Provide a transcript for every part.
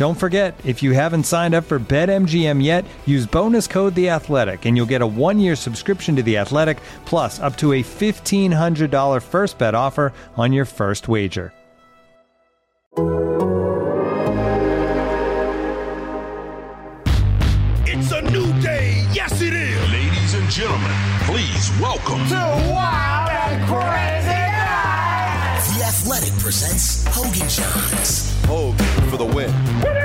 Don't forget, if you haven't signed up for BetMGM yet, use bonus code The Athletic, and you'll get a one-year subscription to The Athletic, plus up to a fifteen hundred dollar first bet offer on your first wager. It's a new day. Yes, it is. Ladies and gentlemen, please welcome to Wild and crazy night. The Athletic presents Hogan Johns. Hoge for the win.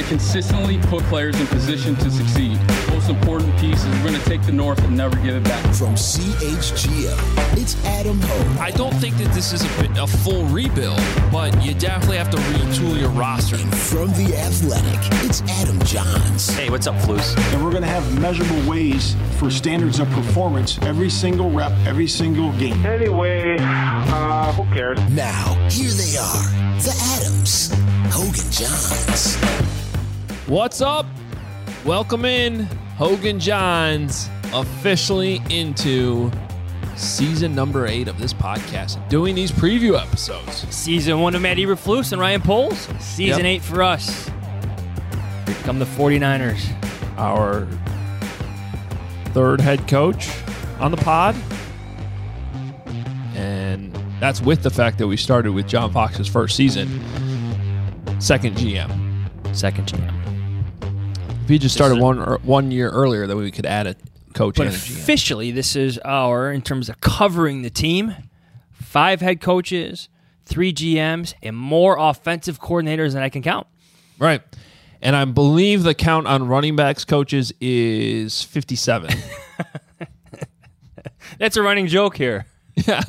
We're going to consistently put players in position to succeed. Most important piece is we're going to take the North and never give it back. From CHGO, it's Adam Hoge. I don't think that this is a, a full rebuild, but you definitely have to retool your roster. And from The Athletic, it's Adam Jahns. Hey, what's up, Flus? and we're going to have measurable ways for standards of performance every single rep, every single game. Anyway, uh, who cares? Now, here they are, the Adams, Hoge and Jahns. What's up? Welcome in, Hoge and Jahns, officially into season number eight of this podcast, doing these preview episodes. Season one of Matt Eberflus and Ryan Poles. Season Yep. eight for us. Here come the 49ers. Our third head coach on the pod. And that's with the fact that we started with John Fox's first season, second GM. Second GM. He just started one er, one year earlier, that we could add a coach But and a GM. officially, this is our, in terms of covering the team, five head coaches, three GMs, and more offensive coordinators than I can count. Right. And I believe the count on running backs coaches is 57. That's a running joke here. Yeah.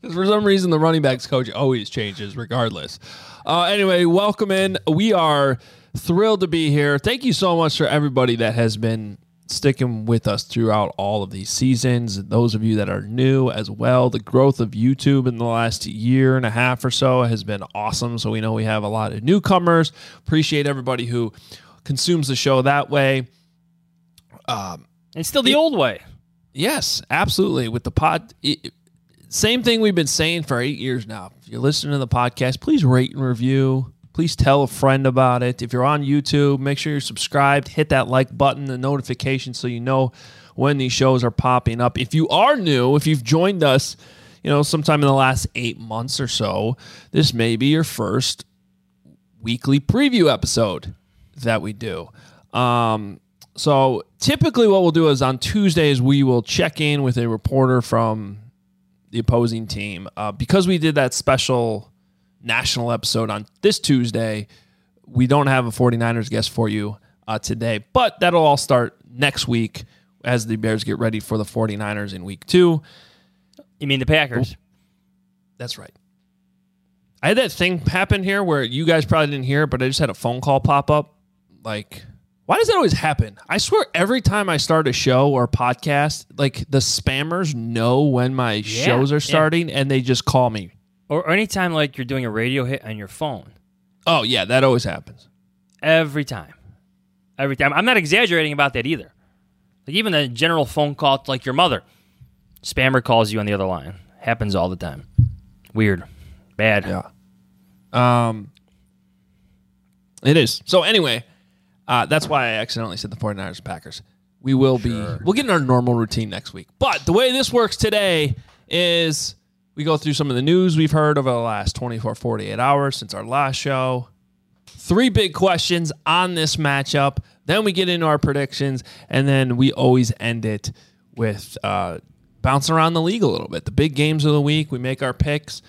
Because for some reason, the running backs coach always changes regardless. Uh, anyway, welcome in. We are thrilled to be here. Thank you so much for everybody that has been sticking with us throughout all of these seasons. Those of you that are new as well. The growth of YouTube in the last year and a half or so has been awesome. So we know we have a lot of newcomers. Appreciate everybody who consumes the show that way. Um, It's still the old way. Yes, absolutely. With the pod, it, same thing we've been saying for eight years now. If you're listening to the podcast, please rate and review. Please tell a friend about it. If you're on YouTube, make sure you're subscribed. Hit that like button, the notification, so you know when these shows are popping up. If you are new, if you've joined us, you know, sometime in the last eight months or so, this may be your first weekly preview episode that we do. Um, so typically, what we'll do is on Tuesdays we will check in with a reporter from the opposing team uh, because we did that special national episode on this Tuesday. We don't have a 49ers guest for you uh, today, but that'll all start next week as the Bears get ready for the 49ers in week two. You mean the Packers? That's right. I had that thing happen here where you guys probably didn't hear, it, but I just had a phone call pop up. Like, why does that always happen? I swear every time I start a show or podcast, like the spammers know when my shows are starting and they just call me. Or, or anytime like you're doing a radio hit on your phone. Oh, yeah, that always happens. Every time. Every time. I'm not exaggerating about that either. Like even the general phone call to like your mother. Spammer calls you on the other line. Happens all the time. Weird. Bad. Yeah. Um, it is. So, anyway, uh, that's why I accidentally said the 49ers and Packers. We will be, we'll get in our normal routine next week. But the way this works today is We go through some of the news we've heard over the last 24, 48 hours since our last show. Three big questions on this matchup. Then we get into our predictions, and then we always end it with uh, bouncing around the league a little bit. The big games of the week, we make our picks.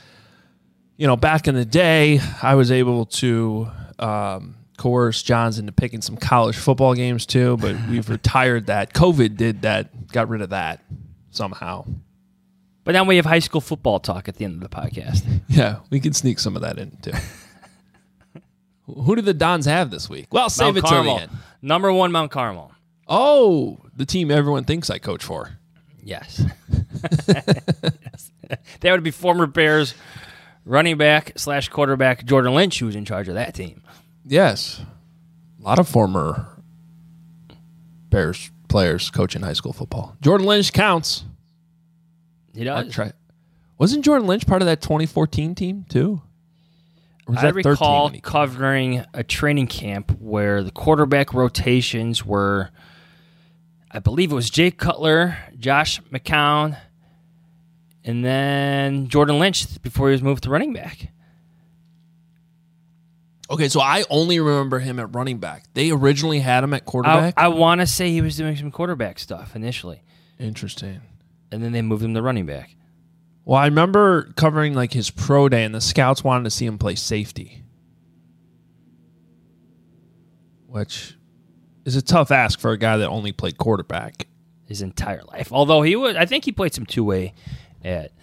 You know, back in the day, I was able to um, coerce Jahns into picking some college football games too, but we've retired that. COVID did that, got rid of that somehow. But now we have high school football talk at the end of the podcast. Yeah, we can sneak some of that in too. Who do the Dons have this week? Well, save Mount it till Carmel. the end. Number one, Mount Carmel. Oh, the team everyone thinks I coach for. Yes. Yes. That would be former Bears running back slash quarterback Jordan Lynch, who was in charge of that team. Yes, a lot of former Bears players coaching high school football. Jordan Lynch counts. He I does. try. Wasn't Jordan Lynch part of that 2014 team too? I recall covering a training camp where the quarterback rotations were, I believe it was Jay Cutler, Josh McCown, and then Jordan Lynch before he was moved to running back. Okay, so I only remember him at running back. They originally had him at I, quarterback. I want to say he was doing some quarterback stuff initially, Interesting. And then they moved him to running back. Well, I remember covering like his pro day, and the scouts wanted to see him play safety, which is a tough ask for a guy that only played quarterback. his entire life. Although he would, I think he played some two way at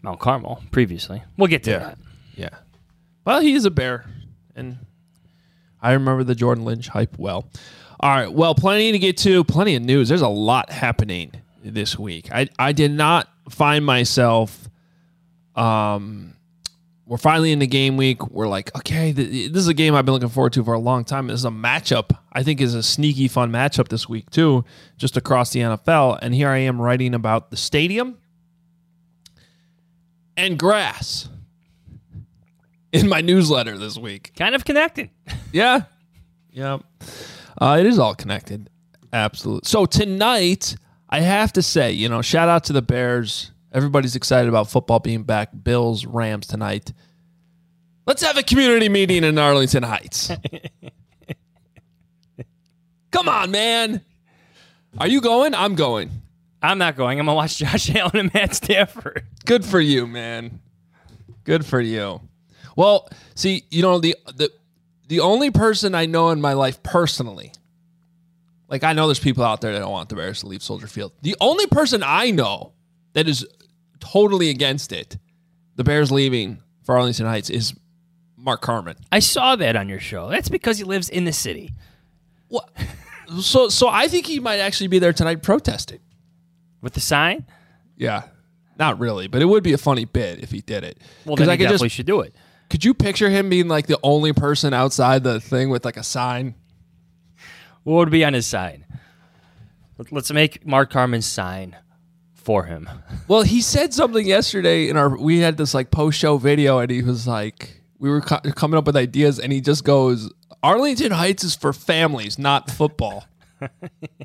Mount Carmel previously. We'll get to Yeah. that. Yeah. Well, he is a bear, and I remember the Jordan Lynch hype well. All right. Well, plenty to get to, plenty of news. There's a lot happening this week. I I did not find myself. Um, we're finally in the game week. We're like, okay, th- this is a game I've been looking forward to for a long time. This is a matchup I think is a sneaky fun matchup this week too, just across the NFL. And here I am writing about the stadium and grass in my newsletter this week. Kind of connected. Yeah. Yeah. Uh, it is all connected. Absolutely. So tonight, I have to say, you know, shout out to the Bears. Everybody's excited about football being back. Bills, Rams tonight. Let's have a community meeting in Arlington Heights. Come on, man. Are you going? I'm going. I'm not going. I'm gonna watch Josh Allen and Matt Stafford. Good for you, man. Good for you. Well, see, you know the the the only person I know in my life personally, like I know there's people out there that don't want the Bears to leave Soldier Field. The only person I know that is totally against it, the Bears leaving for Arlington Heights, is Mark Carman. I saw that on your show. That's because he lives in the city. What? So, so I think he might actually be there tonight protesting. With the sign? Yeah, not really, but it would be a funny bit if he did it. Well, then I could definitely just should do it. Could you picture him being like the only person outside the thing with like a sign? What would be on his sign? Let- Let's make Mark Carman's sign for him. Well, he said something yesterday in our. We had this like post show video, and he was like, we were co- coming up with ideas, and he just goes, "Arlington Heights is for families, not football."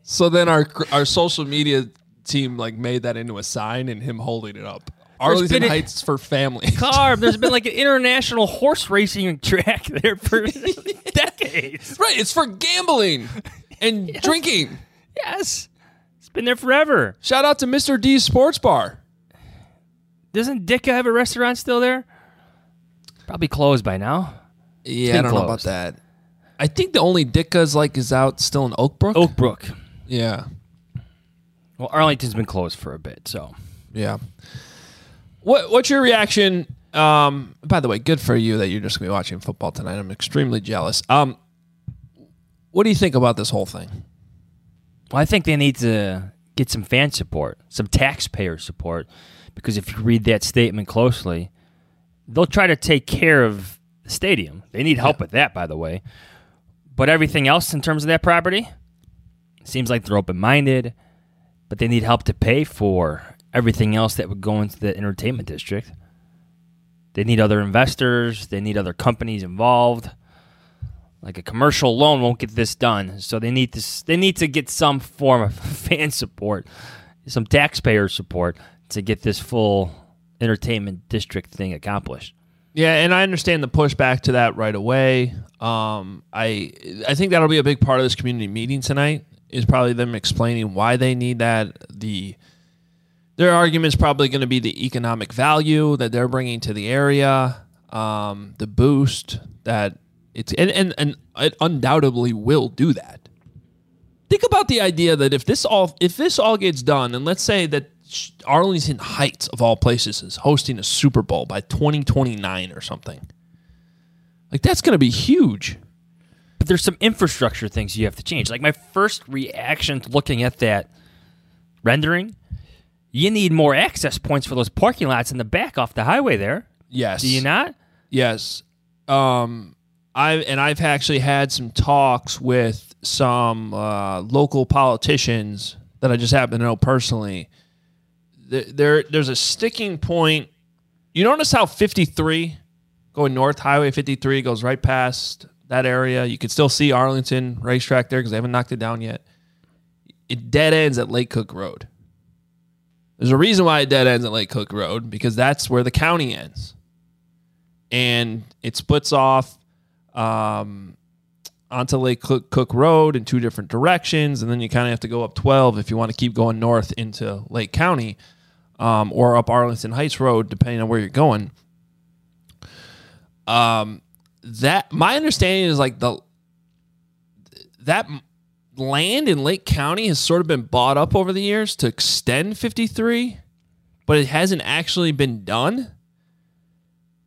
so then our our social media team like made that into a sign, and him holding it up. Arlington been Heights for families. Carb, there's been like an international horse racing track there for decades. right, it's for gambling and drinking. Yes. It's been there forever. Shout out to Mr. D's Sports Bar. Doesn't Ditka have a restaurant still there? Probably closed by now. Yeah, I don't know about that. I think the only Ditka's like is out still in Oak Brook. Oak Brook. Yeah, Well, Arlington's been closed for a bit, so yeah. What What's your reaction? Um, by the way, good for you that you're just gonna be watching football tonight. I'm extremely jealous. Um, what do you think about this whole thing? Well, I think they need to get some fan support, some taxpayer support, because if you read that statement closely, they'll try to take care of the stadium. They need help with that, by the way. But everything else in terms of that property seems like they're open minded, but they need help to pay for everything else that would go into the entertainment district. They need other investors, they need other companies involved like a commercial loan won't get this done. So they need to they need to get some form of fan support, some taxpayer support to get this full entertainment district thing accomplished. Yeah, and I understand the pushback to that right away. Um, I I think that'll be a big part of this community meeting tonight. Is probably them explaining why they need that. The their argument is probably going to be the economic value that they're bringing to the area, um, the boost that it's and, and and it undoubtedly will do that. Think about the idea that if this all if this all gets done, and let's say that Arlington Heights of all places is hosting a Super Bowl by 2029 or something. Like that's going to be huge. But there's some infrastructure things you have to change. Like my first reaction to looking at that rendering, you need more access points for those parking lots in the back off the highway there. Yes. Do you not? Yes. Um I and I've actually had some talks with some uh, local politicians that I just happen to know personally. There, there there's a sticking point. You notice how 53 going north highway 53 goes right past that area. You can still see Arlington racetrack there because they haven't knocked it down yet. It dead ends at Lake Cook Road. There's a reason why it dead ends at Lake Cook Road because that's where the county ends. And it splits off um, onto Lake Cook, Cook Road in two different directions. And then you kind of have to go up 12 if you want to keep going north into Lake County um, or up Arlington Heights Road, depending on where you're going. Um, that my understanding is like the that land in Lake County has sort of been bought up over the years to extend 53, but it hasn't actually been done.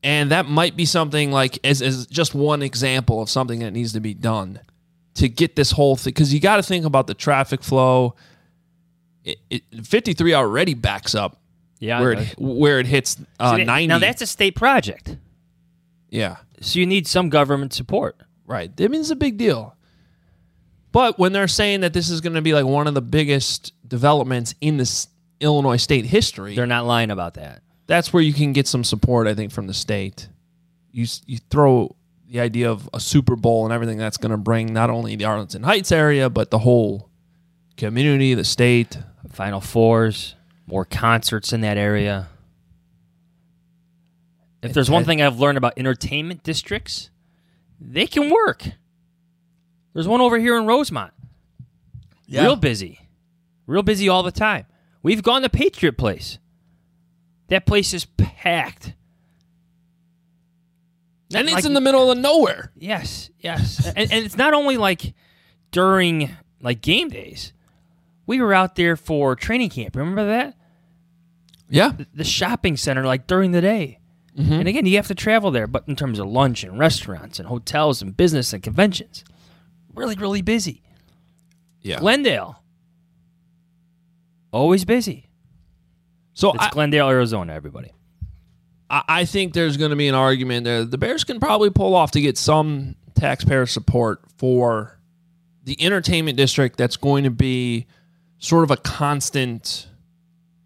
And that might be something like as, as just one example of something that needs to be done to get this whole thing because you got to think about the traffic flow. It, it, 53 already backs up Yeah, where it where it hits uh, See, that- 90. Now that's a state project, yeah. so you need some government support. Right. I mean, it's a big deal. But when they're saying that this is going to be like one of the biggest developments in this Illinois state history, They're not lying about that. That's where you can get some support, I think, from the state. You you throw the idea of a Super Bowl and everything that's going to bring not only the Arlington Heights area but the whole community, the state. Final fours, more concerts in that area. If there's one thing I've learned about entertainment districts, they can work. There's one over here in Rosemont. Yeah. Real busy. Real busy all the time. We've gone to Patriot Place. That place is packed. And it's Like- in the middle of nowhere. Yes, yes. and, and it's not only like during like game days. We were out there for training camp. Remember that? Yeah. The shopping center, like during the day. Mm-hmm. And again, you have to travel there, but in terms of lunch and restaurants and hotels and business and conventions, really, really busy. Yeah. Glendale, always busy. So It's I, Glendale, Arizona, everybody. I I think there's going to be an argument there. The Bears can probably pull off to get some taxpayer support for the entertainment district that's going to be sort of a constant.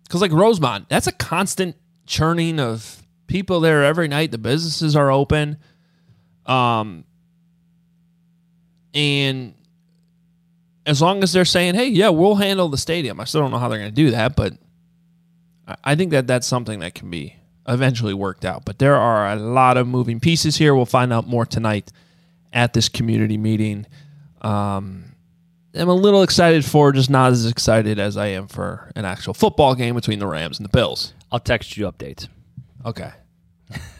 Because, like Rosemont, that's a constant churning of people there every night. The businesses are open. Um, and as long as they're saying, hey, yeah, we'll handle the stadium, I still don't know how they're going to do that, but I- think that that's something that can be eventually worked out. But there are a lot of moving pieces here. We'll find out more tonight at this community meeting. Um, I'm a little excited for, just not as excited as I am for an actual football game between the Rams and the Bills. I'll text you updates. Okay.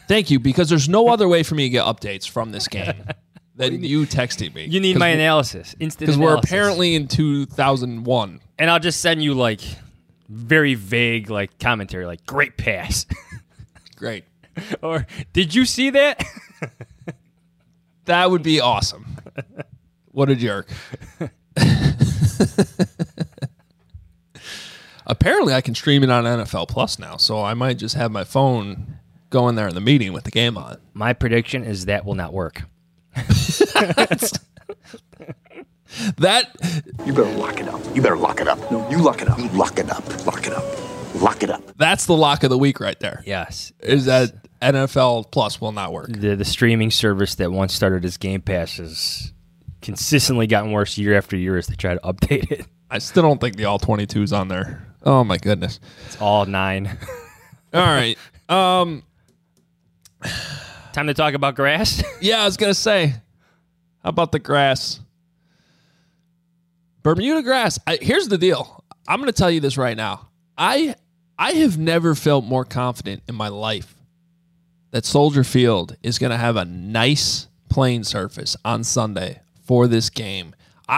Thank you, because there's no other way for me to get updates from this game than you texting me. You need my analysis, instant because we're apparently in 2001. and I'll just send you like very vague like commentary, like great pass, Great. or did you see that? That would be awesome. What a jerk. Apparently, I can stream it on NFL Plus now, so I might just have my phone going there in the meeting with the game on. My prediction is that will not work. That You better lock it up. You better lock it up. No, you lock it up. You lock it up. Lock it up. Lock it up. that's the lock of the week right there. Yes, Is that NFL Plus will not work. the the streaming service that once started as Game Pass has consistently gotten worse year after year as they try to update it. I still don't think the all 22 is on there. Oh my goodness. It's all nine. All right. Um, Time to talk about grass. yeah, I was gonna say, how about the grass? Bermuda grass. I, here's the deal. I'm gonna tell you this right now. I I have never felt more confident in my life that Soldier Field is gonna have a nice playing surface on Sunday for this game.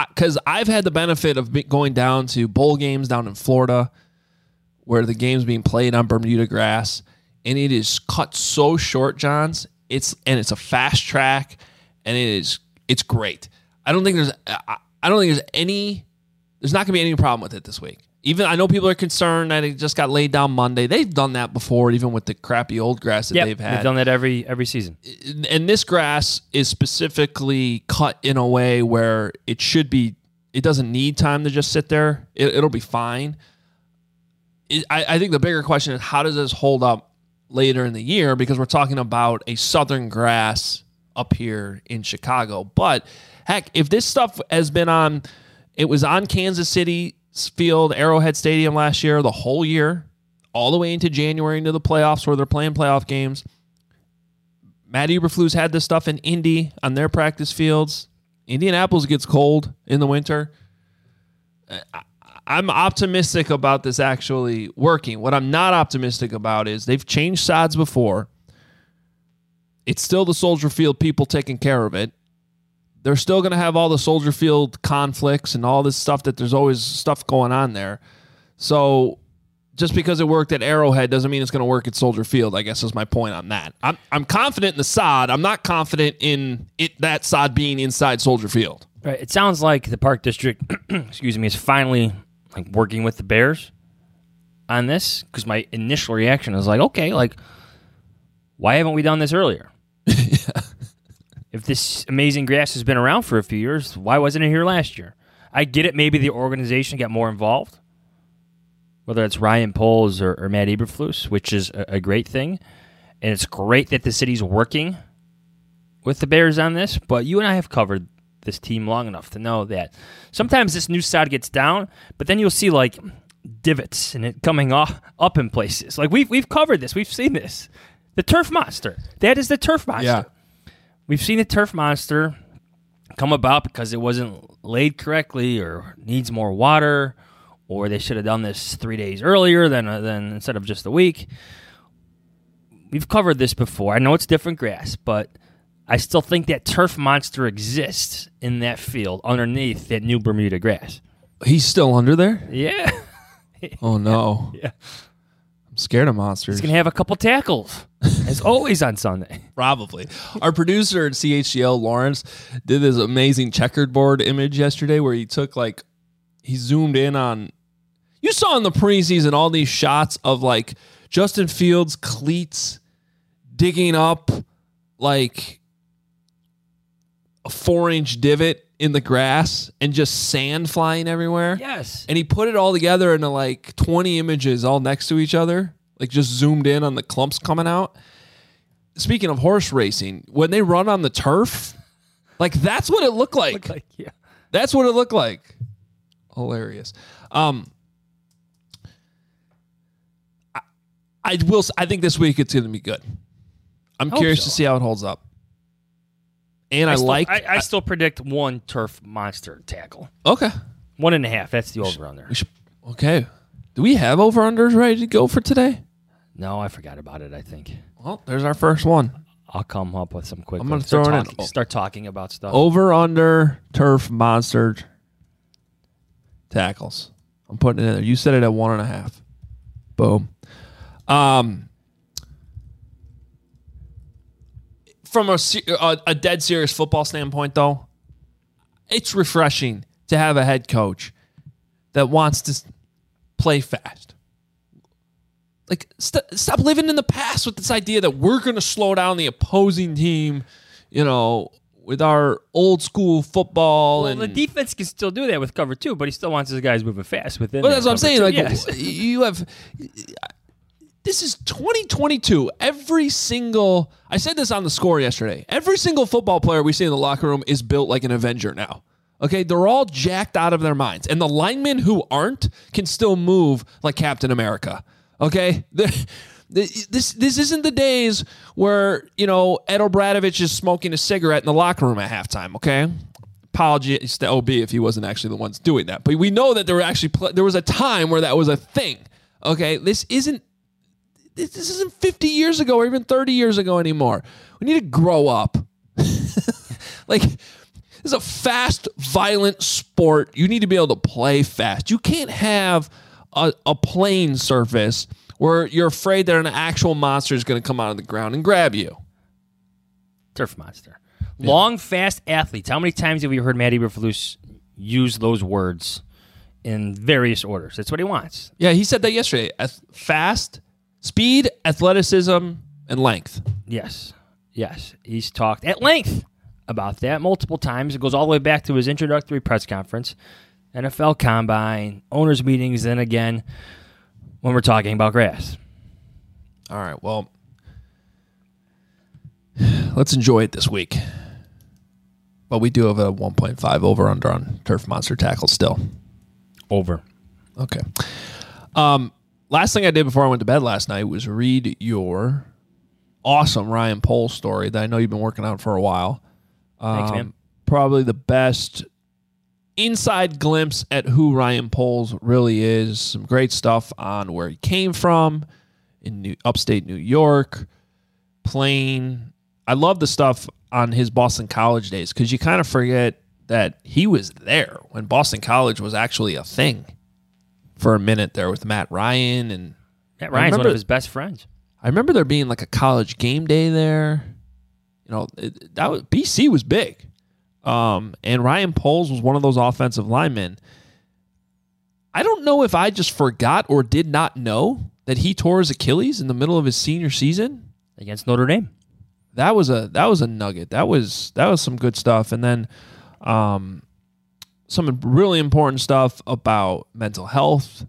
Because I've had the benefit of going down to bowl games down in Florida, where the game's being played on Bermuda grass, and it is cut so short, Jahns. It's and it's a fast track, and it is it's great. I don't think there's I, I don't think there's any there's not gonna be any problem with it this week. Even I know people are concerned that it just got laid down Monday. They've done that before, even with the crappy old grass that Yep, they've had They've done that every every season. and this grass is specifically cut in a way where it should be it doesn't need time to just sit there it, it'll be fine it, I, I think the bigger question is how does this hold up later in the year because we're talking about a southern grass up here in chicago but heck if this stuff has been on it was on kansas city field arrowhead stadium last year the whole year all the way into january into the playoffs where they're playing playoff games Matt Eberflus had this stuff in Indy on their practice fields. Indianapolis gets cold in the winter. Uh, I- I'm optimistic about this actually working. What I'm not optimistic about is they've changed sides before. It's still the Soldier Field people taking care of it. They're still going to have all the Soldier Field conflicts and all this stuff that there's always stuff going on there. So just because it worked at Arrowhead doesn't mean it's going to work at Soldier Field. I guess is my point on that. I'm I'm confident in the sod. I'm not confident in it that sod being inside Soldier Field. Right. It sounds like the park district, excuse me, is finally like working with the Bears on this because my initial reaction was like, okay, like why haven't we done this earlier? If this amazing grass has been around for a few years, why wasn't it here last year? I get it. Maybe the organization got more involved, whether it's Ryan Poles or, or Matt Eberflus, which is a, a great thing, and it's great that the city's working with the Bears on this. But you and I have covered this team long enough to know that sometimes this new side gets down, but then you'll see like divots and it coming off up in places. Like we've we've covered this, we've seen this. The turf monster. That is the turf monster. Yeah. We've seen a turf monster come about because it wasn't laid correctly or needs more water or they should have done this 3 days earlier than uh, than instead of just a week. We've covered this before. I know it's different grass, but I still think that turf monster exists in that field underneath that new Bermuda grass. He's still under there. Yeah. Oh no. Yeah. I'm scared of monsters. He's going to have a couple tackles, as always on Sunday. Probably. Our producer at CHGO, Lawrence, did this amazing checkered board image yesterday where he took like he zoomed in on you saw in the preseason all these shots of like Justin Fields cleats digging up like a four inch divot in the grass and just sand flying everywhere. Yes. And he put it all together into like 20 images all next to each other, like just zoomed in on the clumps coming out. Speaking of horse racing, when they run on the turf, like that's what it looked like. Like, yeah. That's what it looked like. Hilarious. Um I, I will I think this week it's going to be good. I'm Hope curious so. to see how it holds up. And I, still, like I, I still predict one turf monster tackle. Okay. One and a half. That's the over under. Okay. Do we have over unders ready to go for today? No, I forgot about it, I think. Well, there's our first one. I'll come up with some quick I'm gonna ones. Start throw it in. talking, start talking about stuff. Over under turf monster tackles. I'm putting it in there. You said it at one and a half. Boom. Um, from a, a a dead serious football standpoint, though, it's refreshing to have a head coach that wants to play fast. Like, st- stop living in the past with this idea that we're going to slow down the opposing team, you know, with our old school football well, and the defense can still do that with cover two, but he still wants his guys moving fast within. But that's what I'm saying. two. Like Yes. you have this is 2022. Every single I said this on the score yesterday. Every single football player we see in the locker room is built like an Avenger now. Okay, they're all jacked out of their minds, and the linemen who aren't can still move like Captain America. Okay, This this isn't the days where you know Ed O'Bradovich is smoking a cigarette in the locker room at halftime. Okay, apologies to OB if he wasn't actually the ones doing that, but we know that there were actually there was a time where that was a thing. Okay, this isn't this isn't 50 years ago or even 30 years ago anymore. We need to grow up. like this is a fast, violent sport. You need to be able to play fast. You can't have a, a plane surface where you're afraid that an actual monster is going to come out of the ground and grab you. Turf monster. Long, fast athletes. How many times have you heard Matty Eberflus use those words in various orders? That's what he wants. Yeah, he said that yesterday. Fast, speed, athleticism, and length. Yes. Yes. He's talked at length about that multiple times. It goes all the way back to his introductory press conference, NFL combine, owners' meetings, then again when we're talking about grass. All right, well, let's enjoy it this week. But we do have a 1.5 over under on Turf Monster tackle still. Over. Okay. Um, last thing I did before I went to bed last night was read your awesome Ryan Poles story that I know you've been working on for a while. Thanks, Um, man. Probably the best inside glimpse at who Ryan Poles really is. Some great stuff on where he came from in New, upstate New York, playing. I love the stuff on his Boston College days because you kind of forget that he was there when Boston College was actually a thing for a minute there with Matt Ryan and Matt I Ryan's one of his best friends. I remember there being like a college game day there. You know, it, that was BC was big. Um, and Ryan Poles was one of those offensive linemen. I don't know if I just forgot or did not know that he tore his Achilles in the middle of his senior season against Notre Dame. That was a that was a nugget. That was that was some good stuff. And then um some really important stuff about mental health.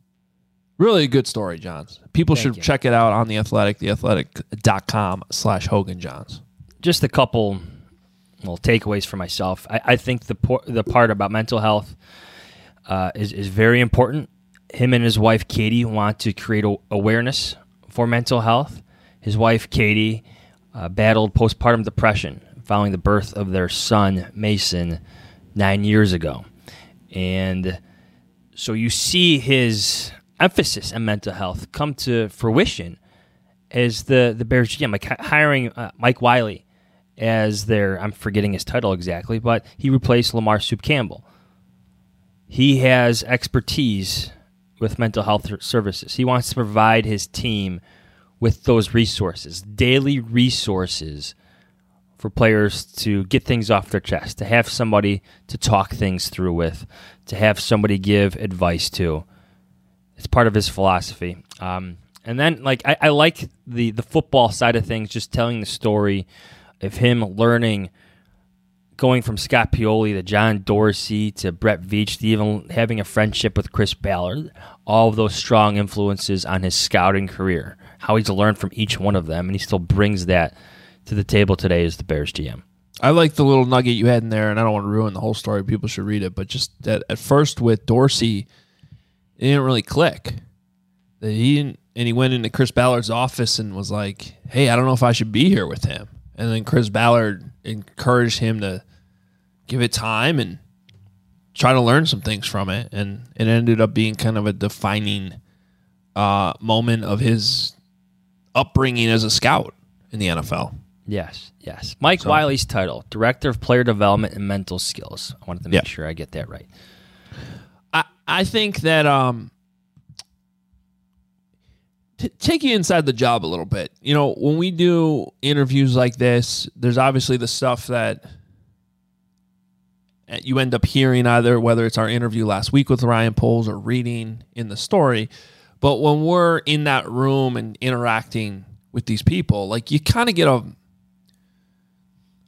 Really a good story, Jahns. People Thank should you. check it out on the athletic, theathletic.com slash Hoge and Jahns. just a couple well takeaways for myself. I, I think the por- the part about mental health uh, is is very important. Him and his wife Katie want to create a- awareness for mental health. His wife Katie uh, battled postpartum depression following the birth of their son Mason nine years ago, and so you see his emphasis on mental health come to fruition as the the Bears GM, like hiring uh, Mike Wiley as their I'm forgetting his title exactly, but he replaced Lamar Soup Campbell. He has expertise with mental health services. He wants to provide his team with those resources, daily resources for players to get things off their chest, to have somebody to talk things through with, to have somebody give advice to. It's part of his philosophy. Um, and then, like, I, I like the the football side of things, just telling the story of him learning, going from Scott Pioli to John Dorsey to Brett Veach to even having a friendship with Chris Ballard. All of those strong influences on his scouting career. How he's learned from each one of them, and he still brings that to the table today as the Bears GM. I like the little nugget you had in there, and I don't want to ruin the whole story. People should read it, but just that at first with Dorsey, it didn't really click. That he didn't, and he went into Chris Ballard's office and was like, "Hey, I don't know if I should be here with him." And then Chris Ballard encouraged him to give it time and try to learn some things from it, and it ended up being kind of a defining uh, moment of his upbringing as a scout in the NFL. Yes, yes. Mike So- Wiley's title, Director of Player Development and Mental Skills. I wanted to make sure I get that right. I, I think that um t- take you inside the job a little bit. You know, when we do interviews like this, there's obviously the stuff that uh, you end up hearing either whether it's our interview last week with Ryan Poles or reading in the story. But when we're in that room and interacting with these people, like you kind of get a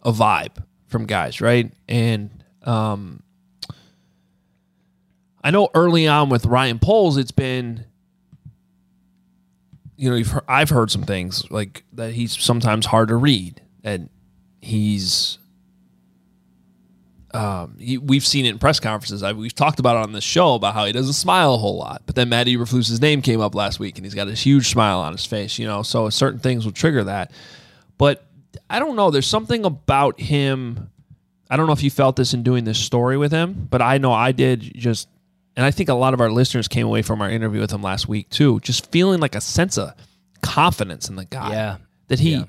a vibe from guys, right? And um I know early on with Ryan Poles, it's been, you know, heard, I've heard some things like that he's sometimes hard to read, and he's um, he, we've seen it in press conferences. I, we've talked about it on this show about how he doesn't smile a whole lot. But then Matt Eberflus's name came up last week, and he's got this huge smile on his face. You know, so certain things will trigger that. But I don't know. There's something about him. I don't know if you felt this in doing this story with him, but I know I did. Just, and I think a lot of our listeners came away from our interview with him last week too, just feeling like a sense of confidence in the guy. Yeah. that he Yeah.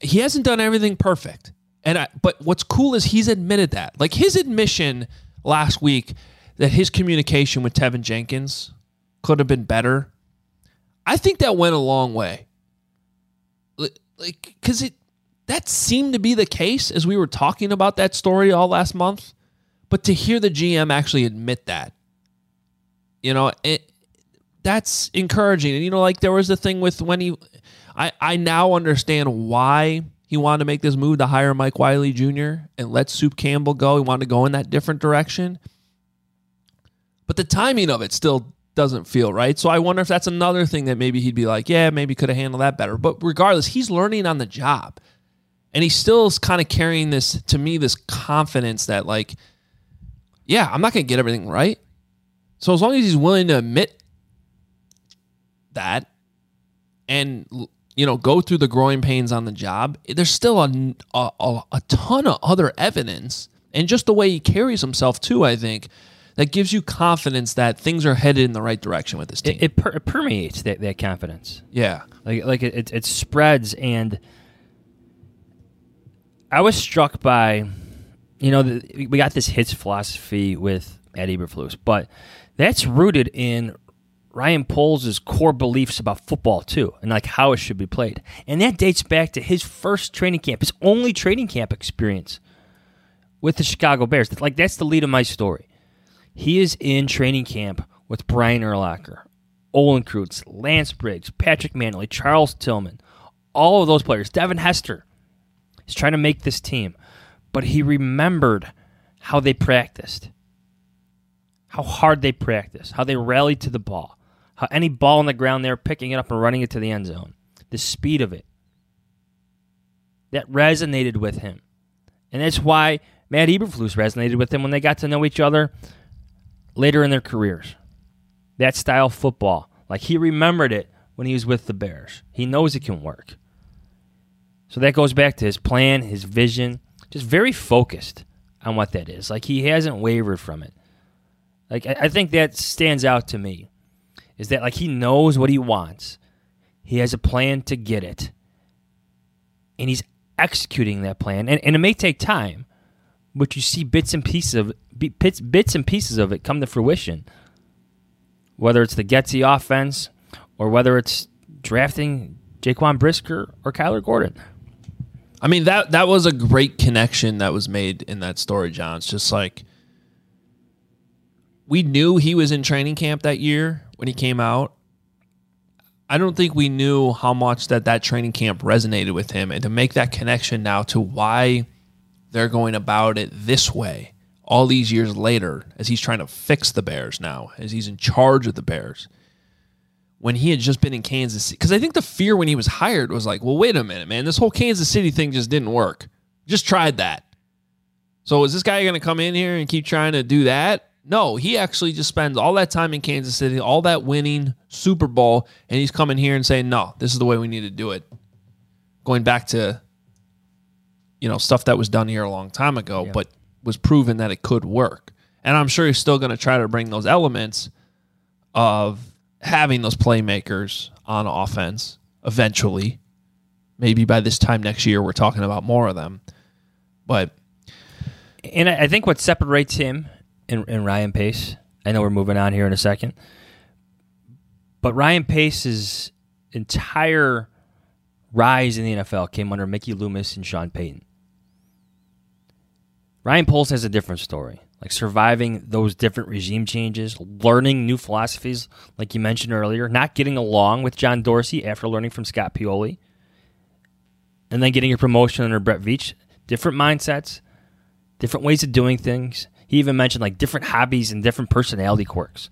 he hasn't done everything perfect. And I, but what's cool is he's admitted that. Like his admission last week that his communication with Teven Jenkins could have been better. I think that went a long way. Like, cuz it that seemed to be the case as we were talking about that story all last month. But to hear the GM actually admit that, you know, it that's encouraging. And you know, like there was the thing with when he I, I now understand why he wanted to make this move to hire Mike Wiley Jr. and let Soup Campbell go. He wanted to go in that different direction. But the timing of it still doesn't feel right. So I wonder if that's another thing that maybe he'd be like, yeah, maybe could have handled that better. But regardless, he's learning on the job. And he still is kind of carrying this, to me, this confidence that, like, yeah, I'm not going to get everything right. So as long as he's willing to admit that and you know go through the growing pains on the job eh, there's still a, a, a ton of other evidence and just the way he carries himself too i think that gives you confidence that things are headed in the right direction with this team It, it, per- it permeates that, that confidence. yeah Like like it, it, it spreads, and I was struck by, you know, the, we got this hits philosophy with Ed Eberflus, but that's rooted in Ryan Poles' core beliefs about football too, and like how it should be played, and that dates back to his first training camp, his only training camp experience with the Chicago Bears. Like that's the lead of my story. He is in training camp with Brian Urlacher, Olin Kreutz, Lance Briggs, Patrick Mannelly, Charles Tillman, all of those players, Devin Hester. He's trying to make this team, but he remembered how they practiced, how hard they practiced, how they rallied to the ball, how any ball on the ground they're picking it up and running it to the end zone, the speed of it. That resonated with him. And that's why Matt Eberflus resonated with him when they got to know each other later in their careers. That style football. Like he remembered it when he was with the Bears. He knows it can work. So that goes back to his plan, his vision, just very focused on what that is. Like he hasn't wavered from it. Like I I think that stands out to me. Is that like he knows what he wants. He has a plan to get it. And he's executing that plan. And, and it may take time, but you see bits and pieces of bits, bits and pieces of it come to fruition. Whether it's the Getsy offense or whether it's drafting Jaquan Brisker or Kyler Gordon. I mean that that was a great connection that was made in that story, John. It's just like we knew he was in training camp that year when he came out. I don't think we knew how much that that training camp resonated with him, and to make that connection now to why they're going about it this way all these years later, as he's trying to fix the Bears now, as he's in charge of the Bears when he had just been in Kansas City. Because I think the fear when he was hired was like, well, wait a minute, man. This whole Kansas City thing just didn't work. Just tried that. So is this guy going to come in here and keep trying to do that? No, he actually just spends all that time in Kansas City, all that winning Super Bowl, and he's coming here and saying, no, this is the way we need to do it. Going back to, you know, stuff that was done here a long time ago, but was proven that it could work. And I'm sure he's still going to try to bring those elements of having those playmakers on offense eventually. Maybe by this time next year, we're talking about more of them. But And I I think what separates him and, and Ryan Pace, I know we're moving on here in a second, but Ryan Pace's entire rise in the NFL came under Mickey Loomis and Sean Payton. Ryan Poles has a different story, like surviving those different regime changes, learning new philosophies, like you mentioned earlier, not getting along with John Dorsey after learning from Scott Pioli, and then getting a promotion under Brett Veach. Different mindsets, different ways of doing things. He even mentioned like different hobbies and different personality quirks.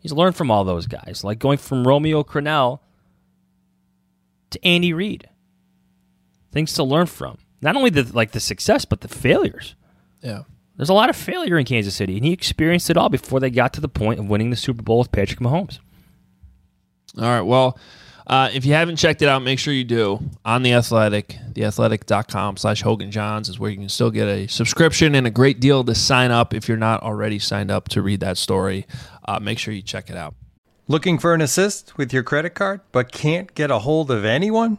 He's learned from all those guys, like going from Romeo Crennel to Andy Reid. Things to learn from. Not only the like the success, but the failures. Yeah. There's a lot of failure in Kansas City, and he experienced it all before they got to the point of winning the Super Bowl with Patrick Mahomes. All right. Well, uh, if you haven't checked it out, make sure you do on the Athletic. Theathletic.com slash Hoge and Jahns is where you can still get a subscription and a great deal to sign up if you're not already signed up to read that story. Uh, make sure you check it out. Looking for an assist with your credit card, but can't get a hold of anyone?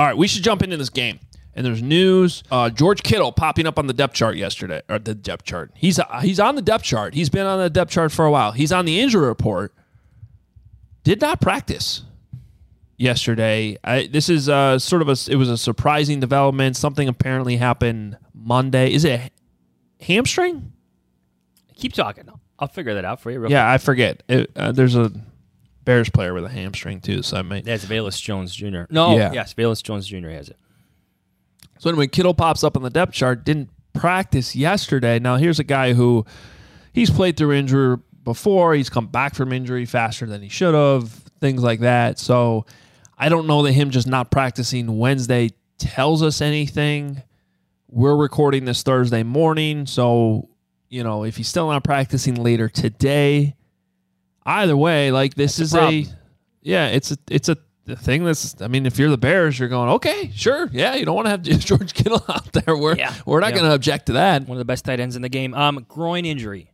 All right, we should jump into this game. And there's news. Uh, George Kittle popping up on the depth chart yesterday, or the depth chart. He's uh, he's on the depth chart. He's been on the depth chart for a while. He's on the injury report. Did not practice yesterday. I, this is uh, sort of a. It was a surprising development. Something apparently happened Monday. Is it hamstring? Keep talking. I'll figure that out for you. yeah, I forget. It, uh, there's a Bears player with a hamstring too, so I might. That's Velus Jones Jr. No, yeah. yes, Velus Jones Jr. has it. So anyway, Kittle pops up on the depth chart. Didn't practice yesterday. Now here's a guy who he's played through injury before. He's come back from injury faster than he should have. Things like that. So I don't know that him just not practicing Wednesday tells us anything. We're recording this Thursday morning, so you know if he's still not practicing later today either way, like this That's is a a, yeah, it's a it's a thing that's I mean, if you're the Bears, you're going okay, sure, yeah, you don't want to have George Kittle out there. We're Yeah. we're not Yeah. going to object to that. One of the best tight ends in the game. Um, groin injury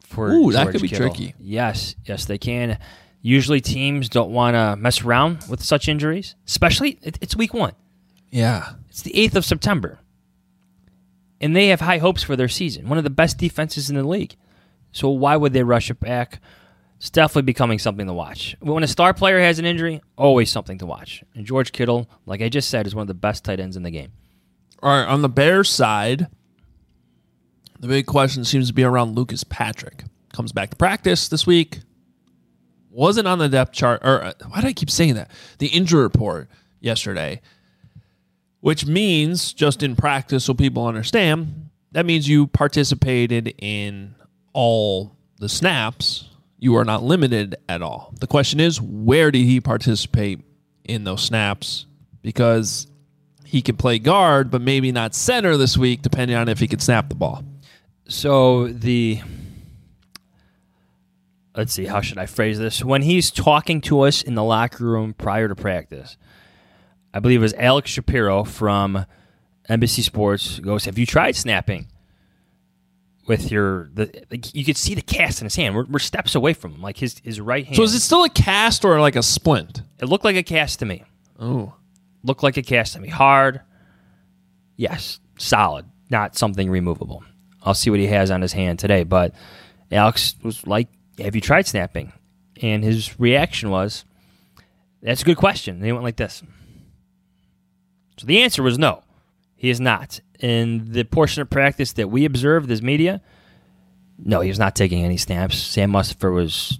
for Ooh, that could be Kittle. tricky. Yes, yes, they can. Usually, teams don't want to mess around with such injuries, especially it, it's week one. Yeah, It's the eighth of September, and they have high hopes for their season. One of the best defenses in the league. So why would they rush it back? It's definitely becoming something to watch. When a star player has an injury, always something to watch. And George Kittle, like I just said, is one of the best tight ends in the game. All right, on the Bears side, the big question seems to be around Lucas Patrick. Comes back to practice this week. Wasn't on the depth chart, or uh, why do I keep saying that? The injury report yesterday, which means just in practice, so people understand, that means you participated in all the snaps. You are not limited at all. The question is, where did he participate in those snaps? Because he can play guard, but maybe not center this week, depending on if he can snap the ball. So the let's see, how should I phrase this? When he's talking to us in the locker room prior to practice, I believe it was Alex Shapiro from NBC Sports goes, "Have you tried snapping with your the?" Like, you could see the cast in his hand. We're, we're steps away from him, like his his right hand. So is it still a cast or like a splint? It looked like a cast to me. Oh, Looked like a cast to me. Hard. Yes, solid. Not something removable. I'll see what he has on his hand today. But Alex was like Have you tried snapping? And his reaction was, That's a good question. And he went like this. So the answer was no, he is not. In the portion of practice that we observed as media, no, he was not taking any snaps. Sam Mustipher was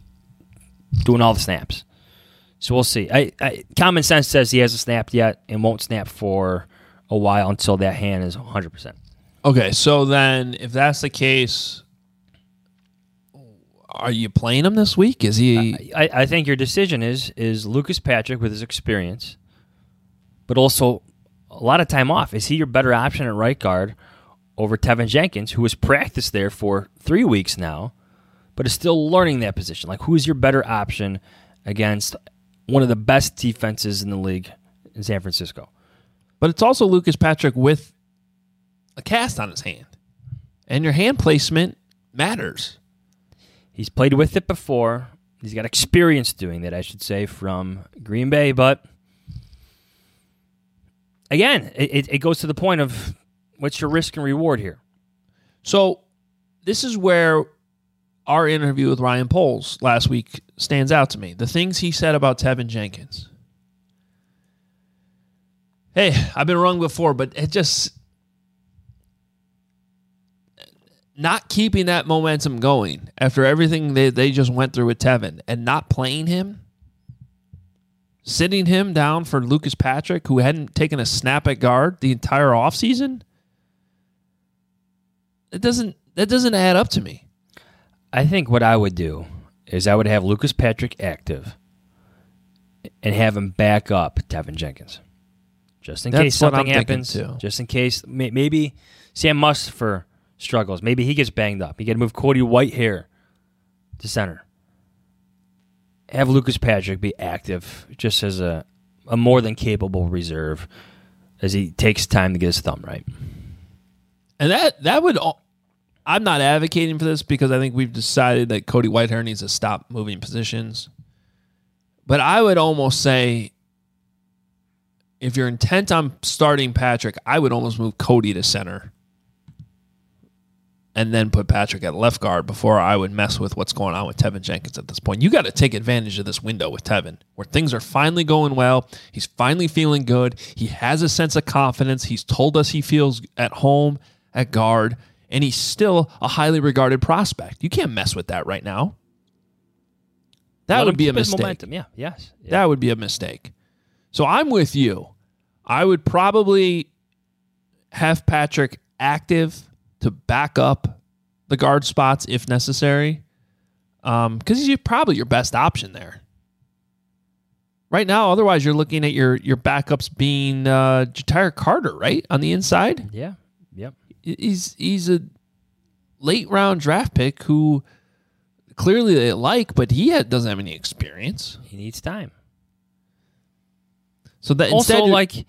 doing all the snaps. So we'll see. I, I, common sense says he hasn't snapped yet and won't snap for a while until that hand is 100%. Okay, so then if that's the case, are you playing him this week? Is he? I, I think your decision is is Lucas Patrick with his experience, but also a lot of time off. Is he your better option at right guard over Teven Jenkins, who has practiced there for three weeks now, but is still learning that position? Like, who is your better option against one of the best defenses in the league in San Francisco? But it's also Lucas Patrick with a cast on his hand, and your hand placement matters. He's played with it before. He's got experience doing that, I should say, from Green Bay. But again, it, it goes to the point of what's your risk and reward here? So this is where our interview with Ryan Poles last week stands out to me. The things he said about Teven Jenkins. Hey, I've been wrong before, but it just not keeping that momentum going after everything they, they just went through with Teven and not playing him, sitting him down for Lucas Patrick, who hadn't taken a snap at guard the entire offseason, it doesn't that doesn't add up to me. I think what I would do is I would have Lucas Patrick active and have him back up Teven Jenkins. Just in That's case something happens. too. Just in case maybe Sam Mustipher struggles. Maybe he gets banged up. You got to move Cody Whitehair to center. Have Lucas Patrick be active just as a, a more than capable reserve as he takes time to get his thumb right. And that that would I'm not advocating for this because I think we've decided that Cody Whitehair needs to stop moving positions. But I would almost say if you're intent on starting Patrick, I would almost move Cody to center. And then put Patrick at left guard before I would mess with what's going on with Teven Jenkins at this point. You got to take advantage of this window with Teven, where things are finally going well. He's finally feeling good. He has a sense of confidence. He's told us he feels at home at guard, and he's still a highly regarded prospect. You can't mess with that right now. That Let would be a mistake. momentum. Yeah, yes. Yeah. That would be a mistake. So I'm with you. I would probably have Patrick active to back up the guard spots if necessary, because he's probably your best option there. Right now, otherwise you're looking at your your backups being uh, Ja'Tyre Carter, right on the inside. Yeah. Yep. He's he's a late round draft pick who clearly they like, but he had, doesn't have any experience. He needs time. So that also like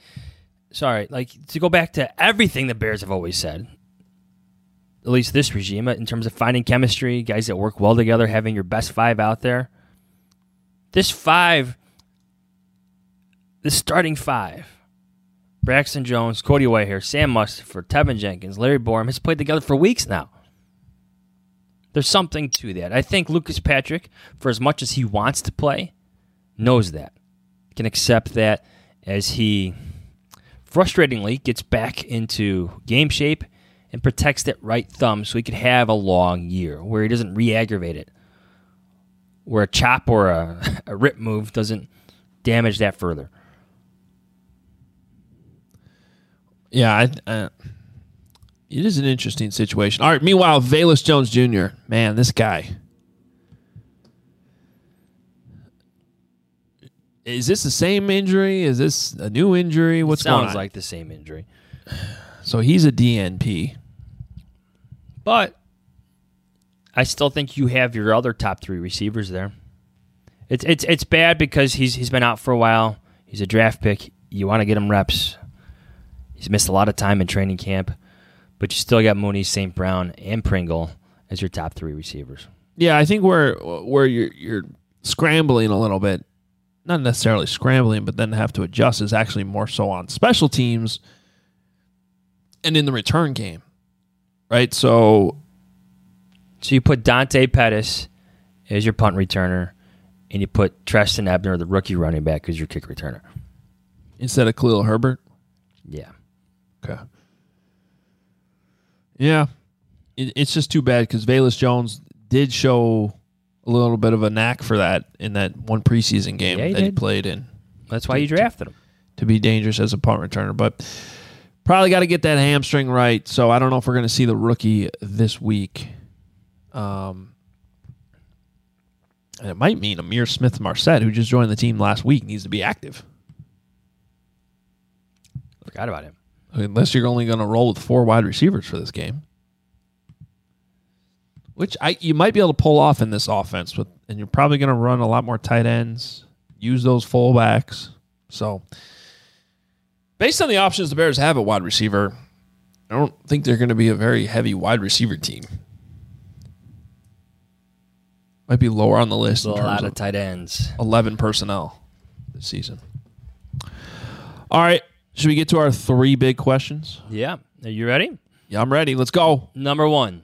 sorry like to go back to everything the bears have always said at least this regime in terms of finding chemistry guys that work well together having your best five out there. This five the starting five braxton jones cody whitehair sam mustipher teven jenkins larry borom has played together for weeks now. There's something to that. I think lucas patrick for as much as he wants to play knows that can accept that as he frustratingly gets back into game shape and protects that right thumb so he could have a long year where he doesn't re-aggravate it where a chop or a, a rip move doesn't damage that further Yeah, I, uh, it is an interesting situation. All right. Meanwhile, Velus Jones Jr. Man, this guy. Is this the same injury? Is this a new injury? What's sounds going on? like the same injury so he's a DNP. But I still think you have your other top three receivers there. It's it's it's bad because he's he's been out for a while. He's a draft pick. You want to get him reps. He's missed a lot of time in training camp, but you still got Mooney, St. Brown, and Pringle as your top three receivers. Yeah, I think where where you're you're scrambling a little bit, not necessarily scrambling, but then have to adjust is actually more so on special teams and in the return game, right? So So you put Dante Pettis as your punt returner, and you put Trestan Ebner, the rookie running back, as your kick returner. Instead of Khalil Herbert? Yeah. Okay. Yeah. It, it's just too bad because Velus Jones did show a little bit of a knack for that in that one preseason game Yeah, he that he played in. That's why you drafted him. to be dangerous as a punt returner. But probably got to get that hamstring right. So I don't know if we're going to see the rookie this week. Um, and it might mean Ihmir Smith-Marsette, who just joined the team last week, needs to be active. Forgot about him. Unless you're only going to roll with four wide receivers for this game, which I you might be able to pull off in this offense, with, and you're probably going to run a lot more tight ends, use those fullbacks. So, based on the options the Bears have at wide receiver, I don't think they're going to be a very heavy wide receiver team. Might be lower on the list. A in terms lot of tight ends. 11 personnel this season. All right. Should we get to our three big questions? Yeah. Are you ready? Yeah, I'm ready. Let's go. Number one,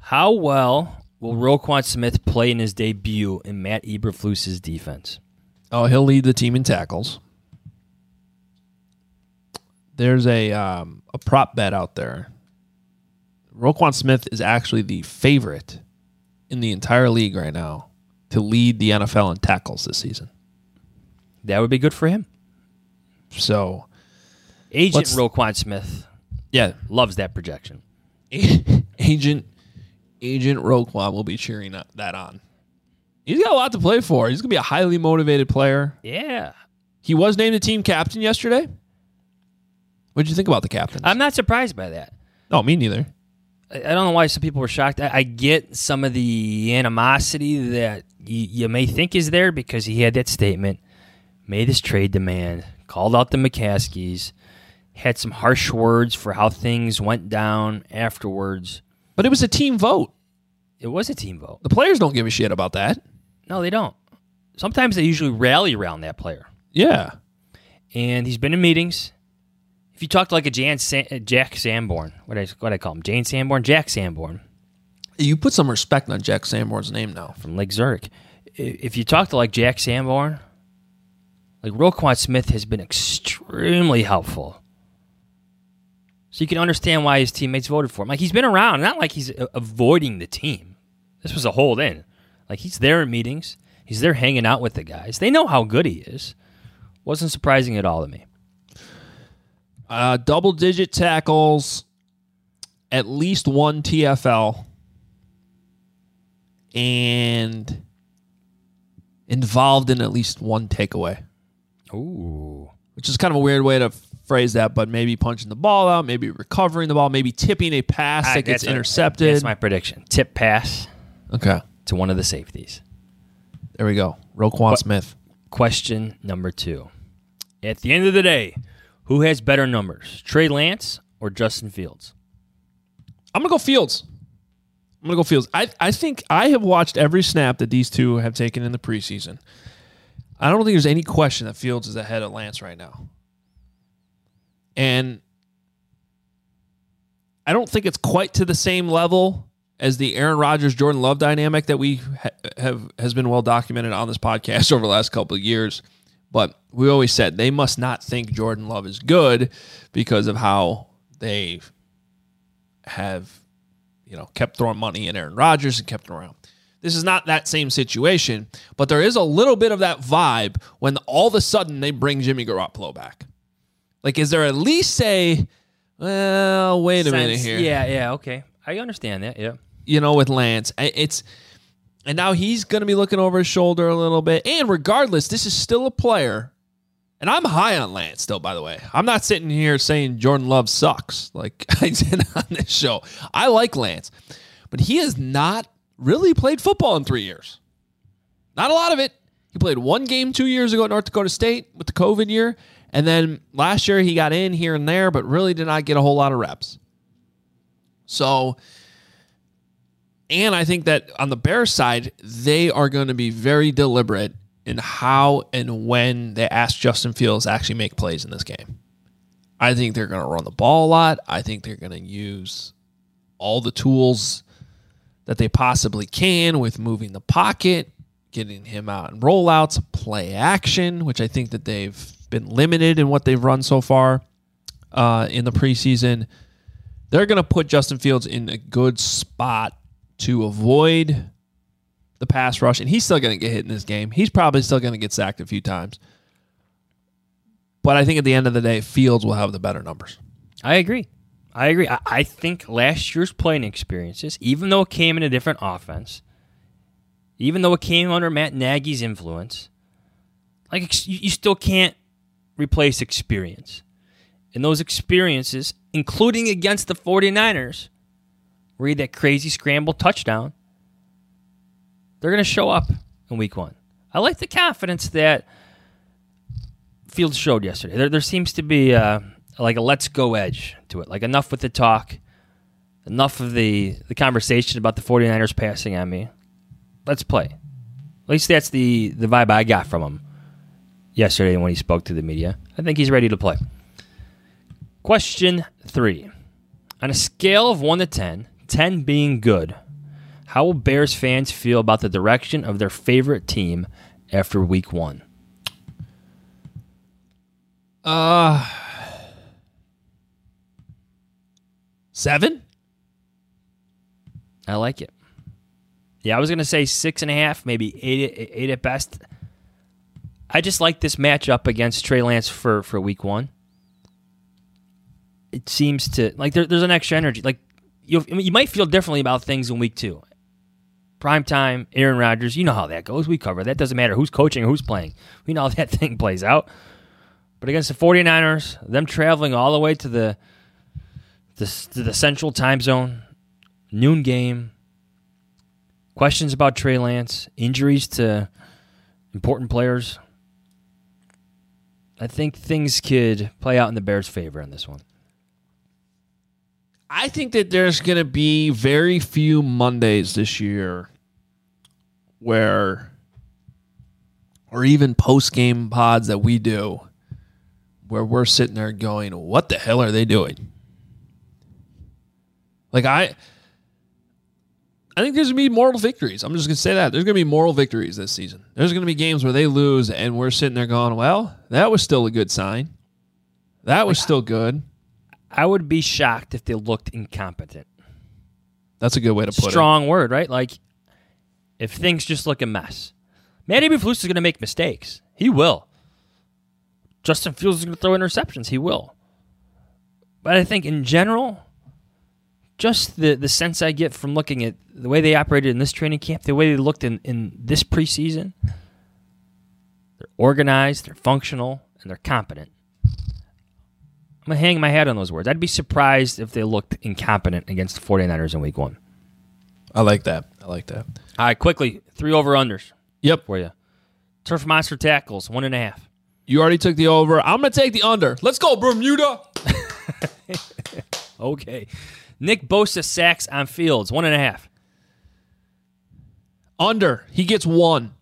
how well will Roquan Smith play in his debut in Matt Eberflus's defense? Oh, he'll lead the team in tackles. There's a um, a prop bet out there. Roquan Smith is actually the favorite in the entire league right now to lead the NFL in tackles this season. That would be good for him. So, Agent Roquan Smith yeah, loves that projection. Agent Agent Roquan will be cheering that on. He's got a lot to play for. He's going to be a highly motivated player. Yeah. He was named the team captain yesterday. What did you think about the captain? I'm not surprised by that. No, me neither. I I don't know why some people were shocked. I, I get some of the animosity that you, you may think is there because he had that statement, made his trade demand, called out the McCaskies, had some harsh words for how things went down afterwards. But it was a team vote. It was a team vote. The players don't give a shit about that. No, they don't. Sometimes they usually rally around that player. Yeah. And he's been in meetings. If you talk to like a Jan Sa- uh, Jack Sanborn, what I what I call him, Jane Sanborn, Jack Sanborn You put some respect on Jack Sanborn's name now. from Lake Zurich. If you talk to like Jack Sanborn, like Roquan Smith has been extremely helpful. So you can understand why his teammates voted for him. Like he's been around, not like he's avoiding the team. This was a hold in. Like he's there in meetings. He's there hanging out with the guys. They know how good he is. Wasn't surprising at all to me. Uh, double digit tackles, at least one TFL, and involved in at least one takeaway. Ooh. Which is kind of a weird way to phrase that, but maybe punching the ball out, maybe recovering the ball, maybe tipping a pass Ah, that gets that's a- intercepted. That's my prediction. Tip pass okay. to one of the safeties. There we go. Roquan Smith. Question number two. At the end of the day, who has better numbers, Trey Lance or Justin Fields? I'm gonna go Fields. I'm gonna go Fields. I I think I have watched every snap that these two have taken in the preseason. I don't think there's any question that Fields is ahead of Lance right now. And I don't think it's quite to the same level as the Aaron Rodgers Jordan Love dynamic that we ha- have has been well documented on this podcast over the last couple of years. But we always said they must not think Jordan Love is good because of how they have, you know, kept throwing money in Aaron Rodgers and kept him around. This is not that same situation, but there is a little bit of that vibe when all of a sudden they bring Jimmy Garoppolo back. Like, is there at least a, well, wait a minute here Yeah, yeah, okay. I understand that. Yeah. you know, with Lance. It's and now he's going to be looking over his shoulder a little bit. And regardless, this is still a player. And I'm high on Lance still, by the way. I'm not sitting here saying Jordan Love sucks like I did on this show. I like Lance, but he has not really played football in three years. Not a lot of it. He played one game two years ago at North Dakota State with the COVID year. And then last year he got in here and there, but really did not get a whole lot of reps. So, and I think that on the Bears side, they are going to be very deliberate in how and when they ask Justin Fields to actually make plays in this game. I think they're going to run the ball a lot. I think they're going to use all the tools that they possibly can with moving the pocket, getting him out in rollouts, play action, which I think that they've been limited in what they've run so far uh, in the preseason. They're going to put Justin Fields in a good spot to avoid the pass rush, and he's still going to get hit in this game. He's probably still going to get sacked a few times. But I think at the end of the day, Fields will have the better numbers. I agree. I agree. I, I think last year's playing experiences, even though it came in a different offense, even though it came under Matt Nagy's influence, like you, still can't replace experience. And those experiences, including against the 49ers, had that crazy scramble touchdown, they're going to show up in week one. I like the confidence that Fields showed yesterday. There, there seems to be uh, like a let's go edge to it. Like enough with the talk, enough of the, the conversation about the 49ers passing on me. Let's play. At least that's the, the vibe I got from him yesterday when he spoke to the media. I think he's ready to play. Question three. On a scale of 1 to 10, 10 being good, how will Bears fans feel about the direction of their favorite team after week one? Uh, seven? I like it. Yeah, I was going to say six and a half, maybe eight, eight at best. I just like this matchup against Trey Lance for, for week one. It seems to, like, there, there's an extra energy. Like, you you might feel differently about things in week two. Prime time, Aaron Rodgers, you know how that goes. We cover that. Doesn't matter who's coaching or who's playing. We know how that thing plays out. But against the 49ers, them traveling all the way to the, the, to the central time zone, noon game, questions about Trey Lance, injuries to important players. I think things could play out in the Bears' favor on this one. I think that there's going to be very few Mondays this year where, or even post game pods that we do, where we're sitting there going, what the hell are they doing? Like, I. I think there's gonna be moral victories. I'm just gonna say that there's gonna be moral victories this season. There's gonna be games where they lose, and we're sitting there going, "Well, that was still a good sign. That was still good." I would be shocked if they looked incompetent. That's a good way to put it. Strong word, right? Like if things just look a mess. Manny Eberflus is going to make mistakes. He will. Justin Fields is going to throw interceptions. He will. But I think in general, just the, the sense I get from looking at the way they operated in this training camp, the way they looked in, in this preseason, they're organized, they're functional, and they're competent. I'm going to hang my head on those words. I'd be surprised if they looked incompetent against the 49ers in week one. I like that. I like that. All right, quickly, three over unders. Yep. For you. Turf Monster tackles, one and a half. You already took the over. I'm going to take the under. Let's go, Bermuda. okay. Nick Bosa sacks on fields, one and a half. Under. He gets one.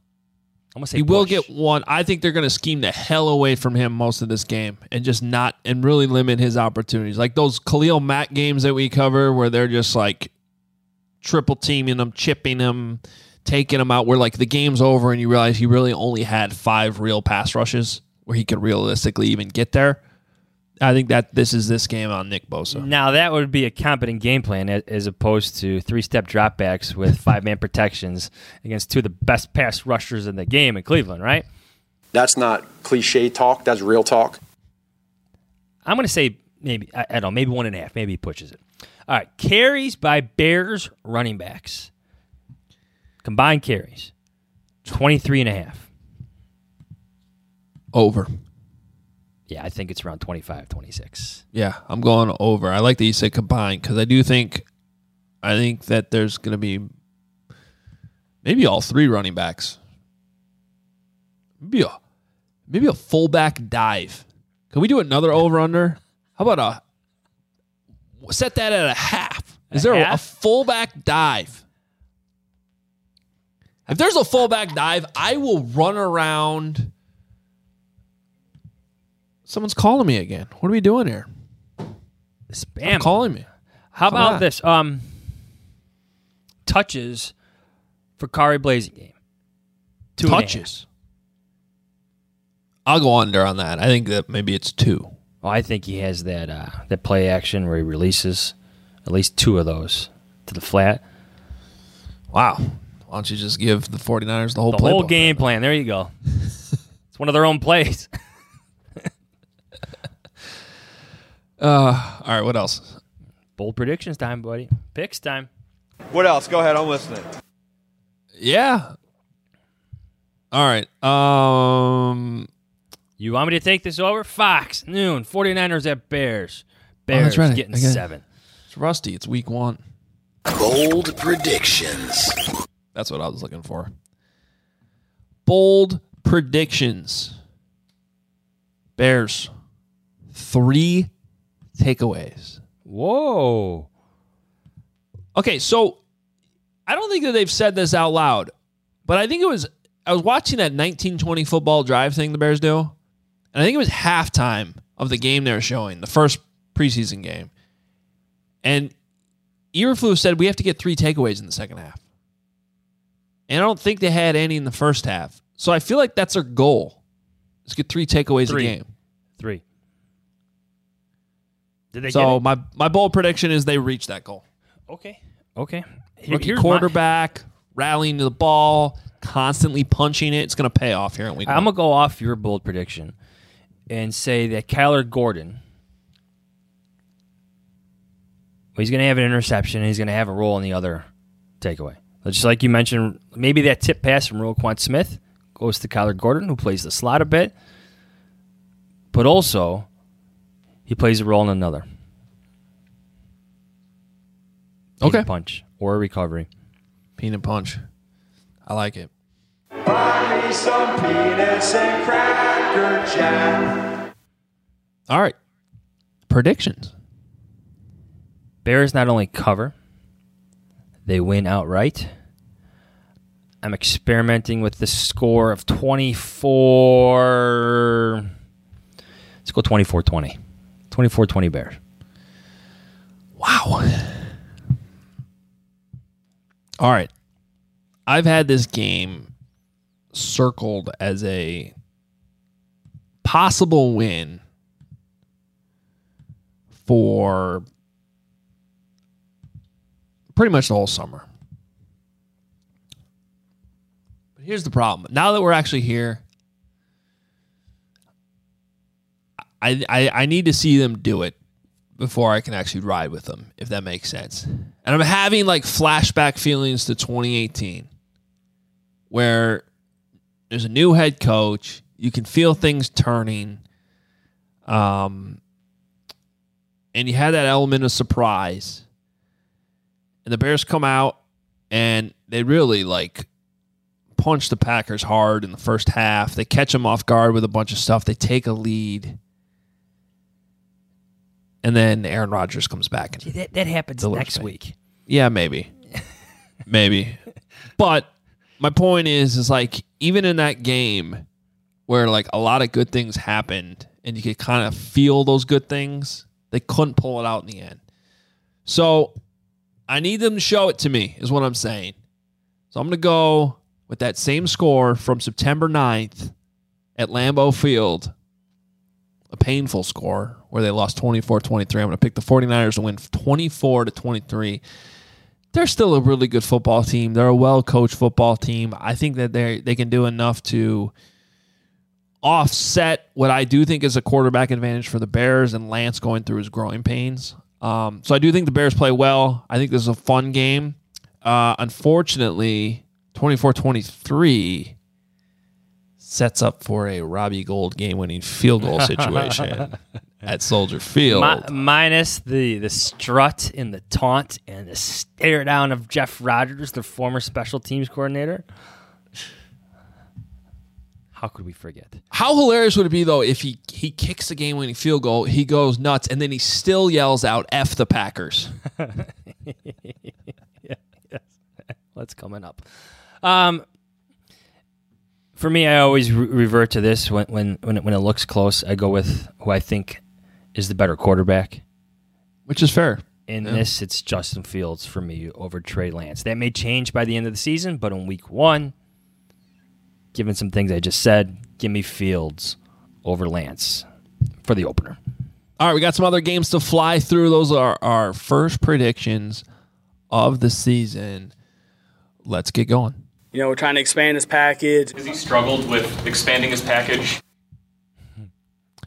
I'm gonna say he will get one. I think they're going to scheme the hell away from him most of this game and just not and really limit his opportunities. Like those Khalil Mack games that we cover where they're just like triple teaming him, chipping him, taking him out where like the game's over and you realize he really only had 5 real pass rushes where he could realistically even get there. I think that this is this game on Nick Bosa. Now that would be a competent game plan as opposed to three-step dropbacks with five-man protections against two of the best pass rushers in the game in Cleveland, right? That's not cliche talk. That's real talk. I'm going to say maybe I, I don't know, maybe one and a half. Maybe he pushes it. All right, carries by Bears running backs. Combined carries, 23 and a half. Over. Yeah, I think it's around 25, 26. Yeah, I'm going over. I like that you said combined because I do think, I think that there's going to be maybe all three running backs. Maybe a maybe a fullback dive. Can we do another over under? How about a set that at a half? Is A there a, fullback dive? If there's a fullback dive, I will run around. Someone's calling me again. What are we doing here? Spam. calling me. How Come about on. this? Um, touches for Khari Blasingame. Two Touches. I'll go under on that. I think that maybe it's two. Well, I think he has that uh, that play action where he releases at least two of those to the flat. Wow. Why don't you just give the 49ers the whole play? The whole game plan. There you go. it's one of their own plays. Uh, all right, what else? Bold predictions time, buddy. Picks time. What else? Go ahead. I'm listening. Yeah. All right. Um You want me to take this over? Fox, noon, 49ers at Bears. Oh, Bears that's right. getting I seven. It's rusty. It's week one. Bold predictions. That's what I was looking for. Bold predictions. Bears. Three takeaways. Whoa. Okay, so I don't think that they've said this out loud, but I think it was I was watching that 1920 football drive thing the Bears do, and I think it was halftime of the game they were showing, the first preseason game. And Eberflus said we have to get three takeaways in the second half. And I don't think they had any in the first half. So I feel like that's their goal. Let's get three takeaways Three. a game. Three. Did they So get my my bold prediction is they reach that goal. Okay. Okay. Here- Rookie here's my- quarterback, rallying to the ball, constantly punching it. It's going to pay off here in week I'm going to go off your bold prediction and say that Kyler Gordon, he's going to have an interception and he's going to have a role in the other takeaway. Just like you mentioned, maybe that tip pass from Roquan Smith goes to Kyler Gordon, who plays the slot a bit, but also he plays a role in another. Okay. Peanut punch or a recovery. Peanut punch. I like it. Buy me some peanuts and cracker jack. All right. Predictions. Bears not only cover, they win outright. I'm experimenting with the score of 24. Let's go 24 20. 24 20 Bears. Wow. All right. I've had this game circled as a possible win for pretty much the whole summer. But here's the problem. Now that we're actually here, I, I I need to see them do it before I can actually ride with them, if that makes sense. And I'm having like flashback feelings to 2018, where there's a new head coach. You can feel things turning. Um, and you had that element of surprise. And the Bears come out and they really like punch the Packers hard in the first half. They catch them off guard with a bunch of stuff. They take a lead. And then Aaron Rodgers comes back. And That, that happens delivers next me. week. Yeah, maybe. maybe. But my point is is like even in that game where like a lot of good things happened and you could kind of feel those good things, they couldn't pull it out in the end. So I need them to show it to me, is what I'm saying. So I'm going to go with that same score from September 9th at Lambeau Field, a painful score where they lost 24 23. I'm going to pick the 49ers to win 24 to 23. They're still a really good football team. They're a well coached football team. I think that they they can do enough to offset what I do think is a quarterback advantage for the Bears and Lance going through his growing pains. Um, so I do think the Bears play well. I think this is a fun game. Uh, unfortunately, 24 23 sets up for a Robbie Gould game winning field goal situation at Soldier Field. Mi- minus the the strut and the taunt and the stare down of Jeff Rodgers, the former special teams coordinator. How could we forget? How hilarious would it be though if he he kicks the game winning field goal, he goes nuts, and then he still yells out "F the Packers." yeah, yes. That's coming up. Um, for me, I always re- revert to this when when when it, when it looks close. I go with who I think is the better quarterback, which is fair. In Yeah. this, it's Justin Fields for me over Trey Lance. That may change by the end of the season, but in week one, given some things I just said, give me Fields over Lance for the opener. All right, we got some other games to fly through. Those are our first predictions of the season. Let's get going. You know, we're trying to expand his package. Has he struggled with expanding his package?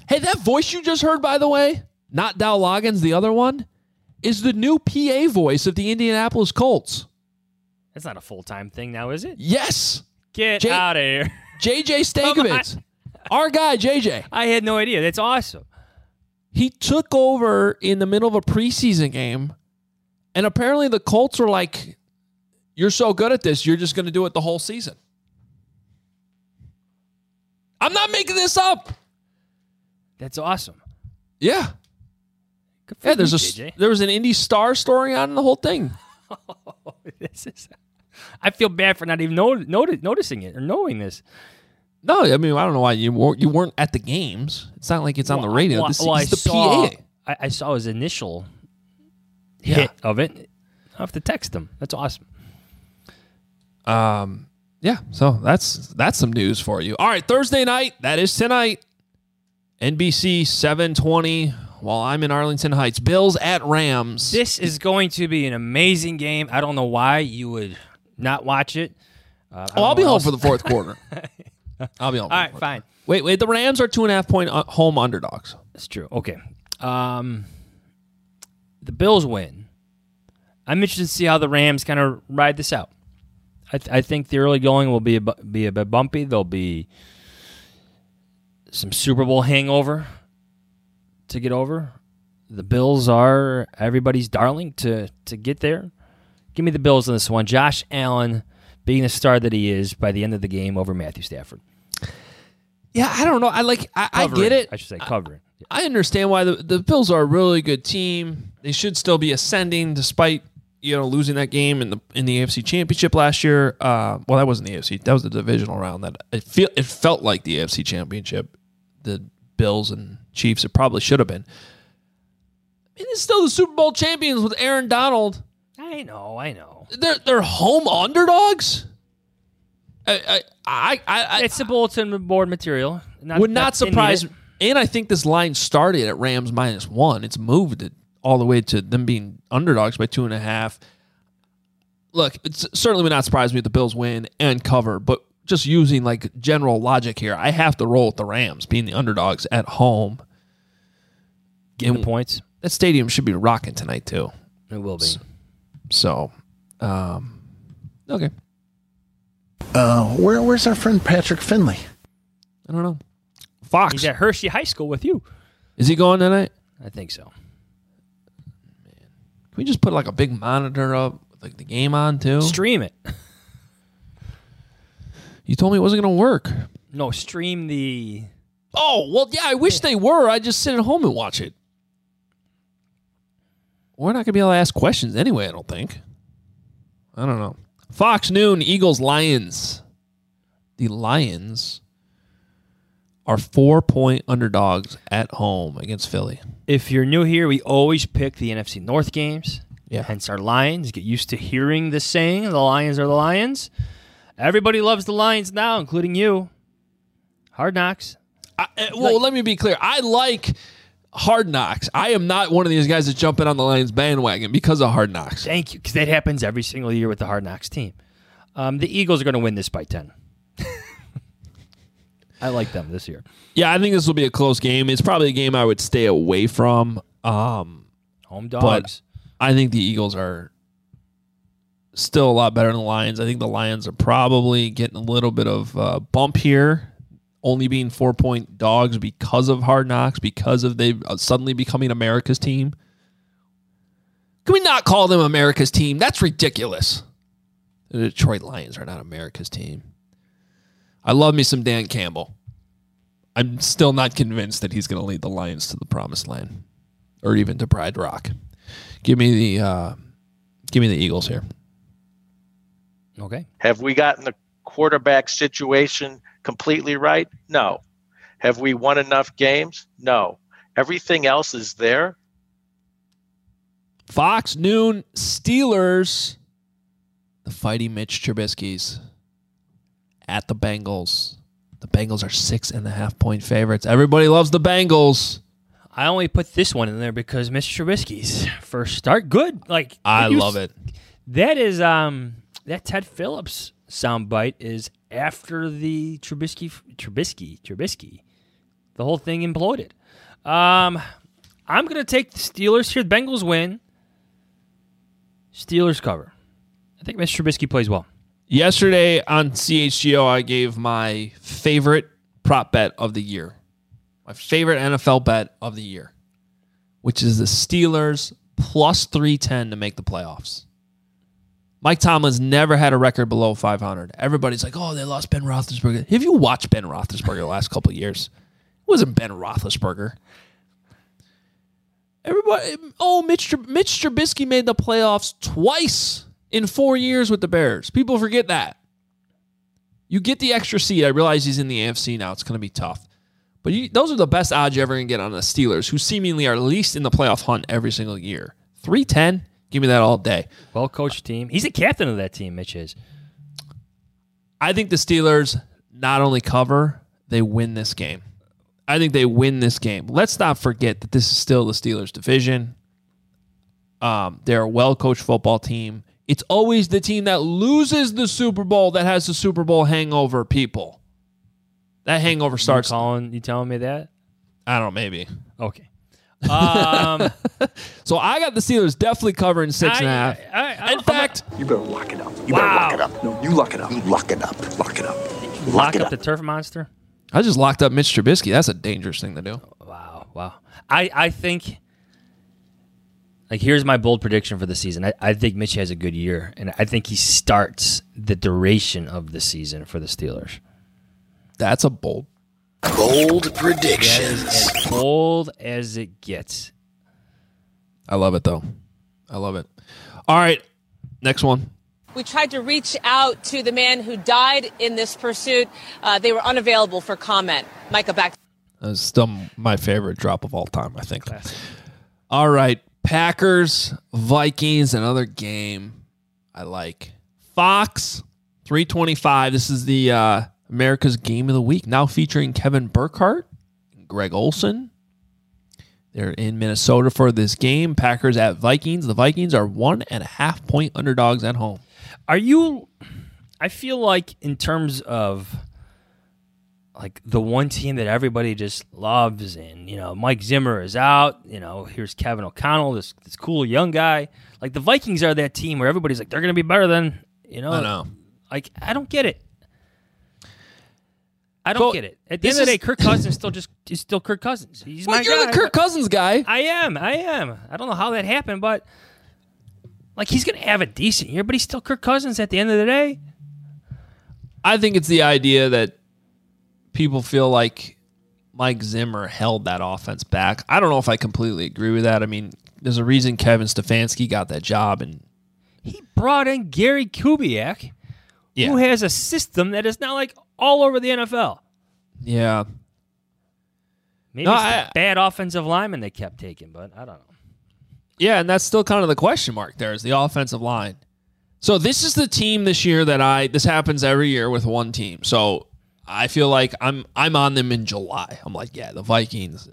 Hey, that voice you just heard, by the way, not Dow Loggins, the other one, is the new PA voice of the Indianapolis Colts. That's not a full time thing now, is it? Yes. Get J- out of here. JJ Come on. Stankevitz. Our guy, JJ. I had no idea. That's awesome. He took over in the middle of a preseason game, and apparently the Colts were like, You're so good at this, you're just going to do it the whole season. I'm not making this up. That's awesome. Yeah. Yeah, there's you, a JJ. there was an IndyStar story on the whole thing. this is. I feel bad for not even know, noti- noticing it or knowing this. No, I mean I don't know why you weren't, you weren't at the games. It's not like it's on the radio. well, this well, is I the saw, PA. I, I saw his initial Yeah. hit of it. I have to text him. That's awesome. Um, yeah. So that's that's some news for you. All right, Thursday night. That is tonight. NBC seven twenty. While I'm in Arlington Heights, Bills at Rams. This is going to be an amazing game. I don't know why you would not watch it. Uh, oh, I'll be home else- for the fourth quarter. I'll be home. All right, fine. Wait, wait. The Rams are two and a half point uh, home underdogs. That's true. Okay. Um, the Bills win. I'm interested to see how the Rams kind of ride this out. I, th- I think the early going will be a, bu- be a bit bumpy. There'll be some Super Bowl hangover to get over. The Bills are everybody's darling to to get there. Give me the Bills in this one. Josh Allen being the star that he is by the end of the game over Matthew Stafford. Yeah, I don't know. I like. I, I get it. I should say covering. I understand why the, the Bills are a really good team. They should still be ascending despite you know losing that game in the in the AFC Championship last year. Uh, well, that wasn't the AFC. That was the divisional round. That it feel it felt like the AFC Championship. The Bills and Chiefs. It probably should have been. Mean, it's still the Super Bowl champions with Aaron Donald. I know, I know. They're they're home underdogs. I I I, I it's the bulletin board material. Not, would not surprise. And I think this line started at Rams minus one. It's moved it all the way to them being underdogs by two and a half. Look, it's certainly would not surprise me if the Bills win and cover, but just using like general logic here, I have to roll with the Rams being the underdogs at home. Give them points. That stadium should be rocking tonight too. It will be. So, um, okay. Uh, where, where's our friend Patrick Finley? I don't know. Fox. He's at Hersey High School with you. Is he going tonight? I think so. We just put like a big monitor up, with like the game on too? Stream it. You told me it wasn't going to work. No, stream the. Oh well, yeah. I wish they were. I just sit at home and watch it. We're not going to be able to ask questions anyway. I don't think. I don't know. Fox noon. Eagles Lions. The Lions are four point underdogs at home against Philly. If you're new here, we always pick the NFC North games. Yeah. Hence our Lions. Get used to hearing the saying, the Lions are the Lions. Everybody loves the Lions now, including you. Hard knocks. I, uh, well, let me be clear. I like Hard Knocks. I am not one of these guys that's jumping on the Lions bandwagon because of Hard Knocks. Thank you, because that happens every single year with the Hard Knocks team. Um, the Eagles are going to win this by 10. I like them this year. Yeah, I think this will be a close game. It's probably a game I would stay away from. Um, Home but dogs. I think the Eagles are still a lot better than the Lions. I think the Lions are probably getting a little bit of uh, bump here, only being four point dogs because of Hard Knocks, because of they uh, suddenly becoming America's team. Can we not call them America's team? That's ridiculous. The Detroit Lions are not America's team. I love me some Dan Campbell. I'm still not convinced that he's going to lead the Lions to the promised land or even to Pride Rock. Give me the uh, give me the Eagles here. Okay. Have we gotten the quarterback situation completely right? No. Have we won enough games? No. Everything else is there. Fox noon Steelers. The fighting Mitch Trubisky's at the Bengals. The Bengals are six and a half point favorites. Everybody loves the Bengals. I only put this one in there because Mr. Trubisky's first start good. Like I love s- it. That is um that Ted Phillips soundbite is after the Trubisky Trubisky Trubisky. The whole thing imploded. Um I'm gonna take the Steelers here. The Bengals win. Steelers cover. I think Mr. Trubisky plays well. Yesterday on CHGO, I gave my favorite prop bet of the year. My favorite NFL bet of the year, which is the Steelers plus 310 to make the playoffs. Mike Tomlin's never had a record below 500. Everybody's like, oh, they lost Ben Roethlisberger. Have you watched Ben Roethlisberger the last couple years? It wasn't Ben Roethlisberger. Everybody, oh, Mitch, Mitch Trubisky made the playoffs twice in four years with the Bears. People forget that. You get the extra seed. I realize he's in the AFC now. It's going to be tough. But you, those are the best odds you're ever going to get on the Steelers, who seemingly are least in the playoff hunt every single year. 310, give me that all day. Well coached team. He's the captain of that team, Mitch is. I think the Steelers not only cover, they win this game. I think they win this game. Let's not forget that this is still the Steelers division. Um, they're a well coached football team. It's always the team that loses the Super Bowl that has the Super Bowl hangover, people. That hangover starts. You calling you telling me that? I don't know, maybe. Okay. Um So I got the Steelers definitely covering six and a half. I, I, In fact, You better lock it up. You Wow. better lock it up. No, you lock it up. You lock it up. Lock it up. lock Lock it up up. the turf monster. I just locked up Mitch Trubisky. That's a dangerous thing to do. Wow, wow. I, I think like here's my bold prediction for the season. I, I think Mitch has a good year, and I think he starts the duration of the season for the Steelers. That's a bold. Bold That is predictions. as bold as it gets. I love it though. I love it. All right, next one. We tried to reach out to the man who died in this pursuit. Uh, they were unavailable for comment. Micah, back. That's still my favorite drop of all time, I think. All right. Packers, Vikings, another game I like. Fox, 325. This is the uh, America's Game of the Week, now featuring Kevin Burkhardt, and Greg Olsen. They're in Minnesota for this game. Packers at Vikings. The Vikings are one and a half point underdogs at home. Are you? I feel like in terms of like the one team that everybody just loves, and you know Mike Zimmer is out. You know here's Kevin O'Connell, this this cool young guy. Like the Vikings are that team where everybody's like they're going to be better than you know. I know. Like I don't get it. I don't Well, get it. At the end of the day, Kirk Cousins still just is still Kirk Cousins. He's Well, my you're guy, the Kirk Cousins guy. I am. I am. I don't know how that happened, but like he's going to have a decent year, but he's still Kirk Cousins at the end of the day. I think it's the idea that people feel like Mike Zimmer held that offense back. I don't know if I completely agree with that. I mean, there's a reason Kevin Stefanski got that job, and He brought in Gary Kubiak, Yeah. who has a system that is now like all over the NFL. yeah, Maybe No, I- bad offensive lineman they kept taking, but I don't know. yeah, and that's still kind of the question mark. There is the offensive line. So this is the team this year that I. This happens every year with one team. So I feel like I'm I'm on them in July. I'm like, yeah, the Vikings.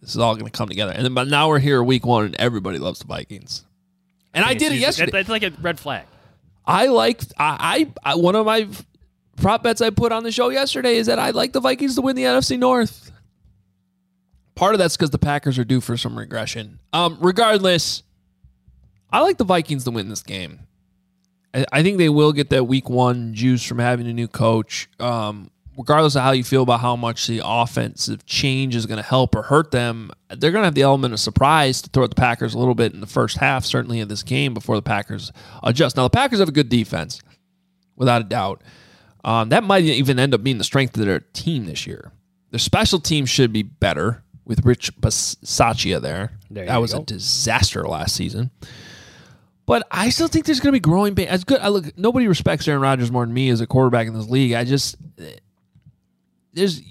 This is all going to come together, and then but now we're here week one, and everybody loves the Vikings. And I did it yesterday. That's like a red flag. I like I, I I one of my prop bets I put on the show yesterday is that I like the Vikings to win the NFC North. Part of that's because the Packers are due for some regression. Um, regardless, I like the Vikings to win this game. I, think they will get that Week One juice from having a new coach. Um, regardless of how you feel about how much the offensive change is going to help or hurt them, they're going to have the element of surprise to throw at the Packers a little bit in the first half, certainly in this game before the Packers adjust. Now, the Packers have a good defense, without a doubt. Um, that might even end up being the strength of their team this year. Their special team should be better with Rich Bisaccia there. There that was a disaster last season. But I still think there's going to be growing pain. As good, I look. Nobody respects Aaron Rodgers more than me as a quarterback in this league. I just there's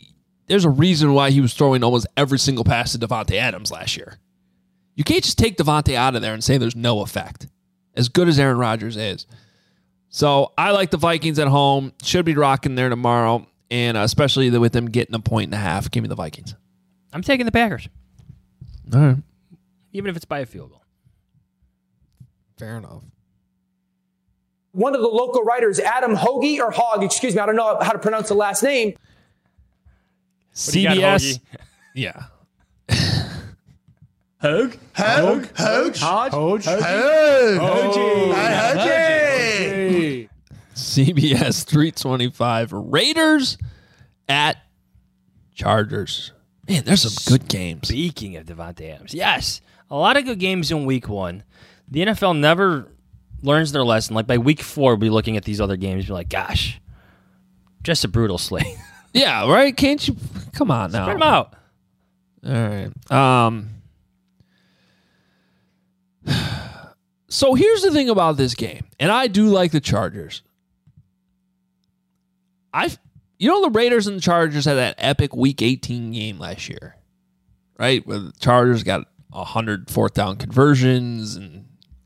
there's a reason why he was throwing almost every single pass to Davante Adams last year. You can't just take Davante out of there and say there's no effect. As good as Aaron Rodgers is. So I like the Vikings at home. Should be rocking there tomorrow. And uh, especially with them getting a point and a half. Give me the Vikings. I'm taking the Packers, All right. even if it's by a field goal. Fair enough. One of the local writers, Adam Hoagie or Hogg, excuse me, I don't know how to pronounce the last name. CBS. yeah. got, CBS. Hoagie? Yeah. Hoag? Hoag? Hoag? Hodge? CBS 325 Raiders at Chargers. Man, there's some good games. Speaking of Davante Adams, yes, a lot of good games in Week One. The NFL never learns their lesson. Like by Week Four, we'll be looking at these other games, be like, "Gosh, just a brutal slate." Yeah, right? Can't you come on now? Spread them out. All right. Um So here's the thing about this game, and I do like the Chargers. I you know the Raiders and the Chargers had that epic week 18 game last year. Right? Where the Chargers got 100 fourth down conversions and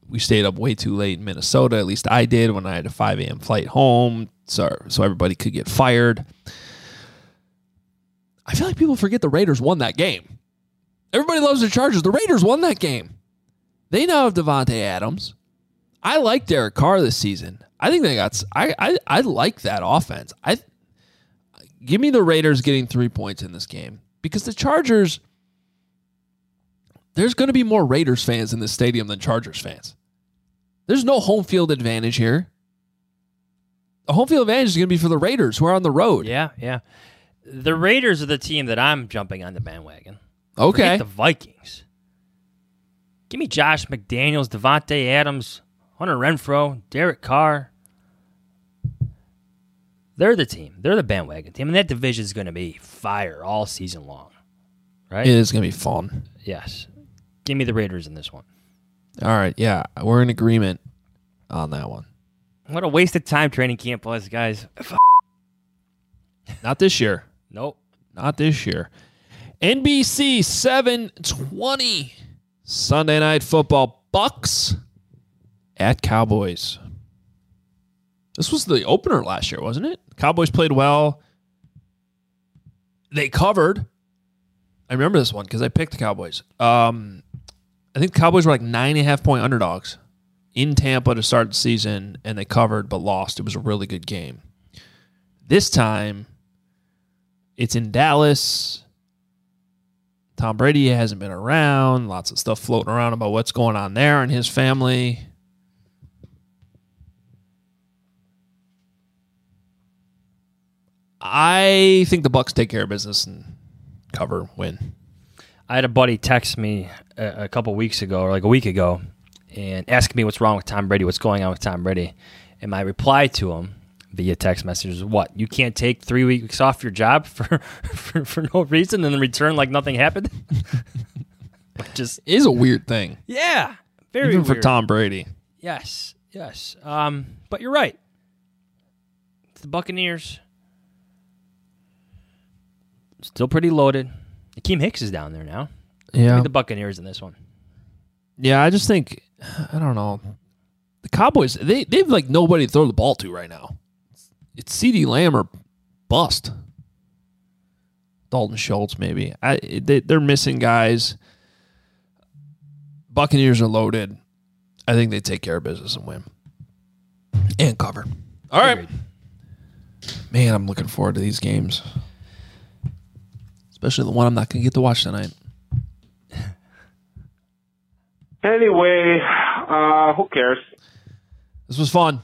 we stayed up way too late in Minnesota. At least I did when I had a 5 a.m. flight home, so so everybody could get fired. I feel like people forget the Raiders won that game. Everybody loves the Chargers. The Raiders won that game. They now have Davante Adams. I like Derek Carr this season. I think they got. I I, I like that offense. I give me the Raiders getting three points in this game because the Chargers. There's going to be more Raiders fans in this stadium than Chargers fans. There's no home field advantage here. The home field advantage is going to be for the Raiders who are on the road. Yeah, yeah. The Raiders are the team that I'm jumping on the bandwagon. Okay. Forget the Vikings. Give me Josh McDaniels, Davante Adams, Hunter Renfrow, Derek Carr. They're the team. They're the bandwagon team, and that division is going to be fire all season long. Right? It is going to be fun. Yes. Give me the Raiders in this one. All right. Yeah. We're in agreement on that one. What a waste of time training camp was, guys. Not this year. Nope. Not this year. NBC 720 Sunday night football Bucks at Cowboys. This was the opener last year, wasn't it? Cowboys played well. They covered. I remember this one because I picked the Cowboys. Um, I think Cowboys were like nine and a half point underdogs in Tampa to start the season, and they covered but lost. It was a really good game. This time, it's in Dallas. Tom Brady hasn't been around. Lots of stuff floating around about what's going on there and his family. I think the Bucks take care of business and cover win. I had a buddy text me a, a couple weeks ago, or like a week ago, and ask me what's wrong with Tom Brady, what's going on with Tom Brady. And my reply to him via text message is, "What? You can't take three weeks off your job for for, for no reason and then return like nothing happened." Just is a weird thing. Yeah, very Even for. Tom Brady. Yes, yes. Um, but you're right. It's the Buccaneers. Still pretty loaded. Akiem Hicks is down there now. Yeah. the Buccaneers in this one. Yeah, I just think I don't know. The Cowboys they they've like nobody to throw the ball to right now. It's CeeDee Lamb or bust. Dalton Schultz maybe. I they, they're missing guys. Buccaneers are loaded. I think they take care of business and win. And cover. All right. Man, I'm looking forward to these games. Especially the one I'm not going to get to watch tonight. Anyway, uh, who cares? This was fun.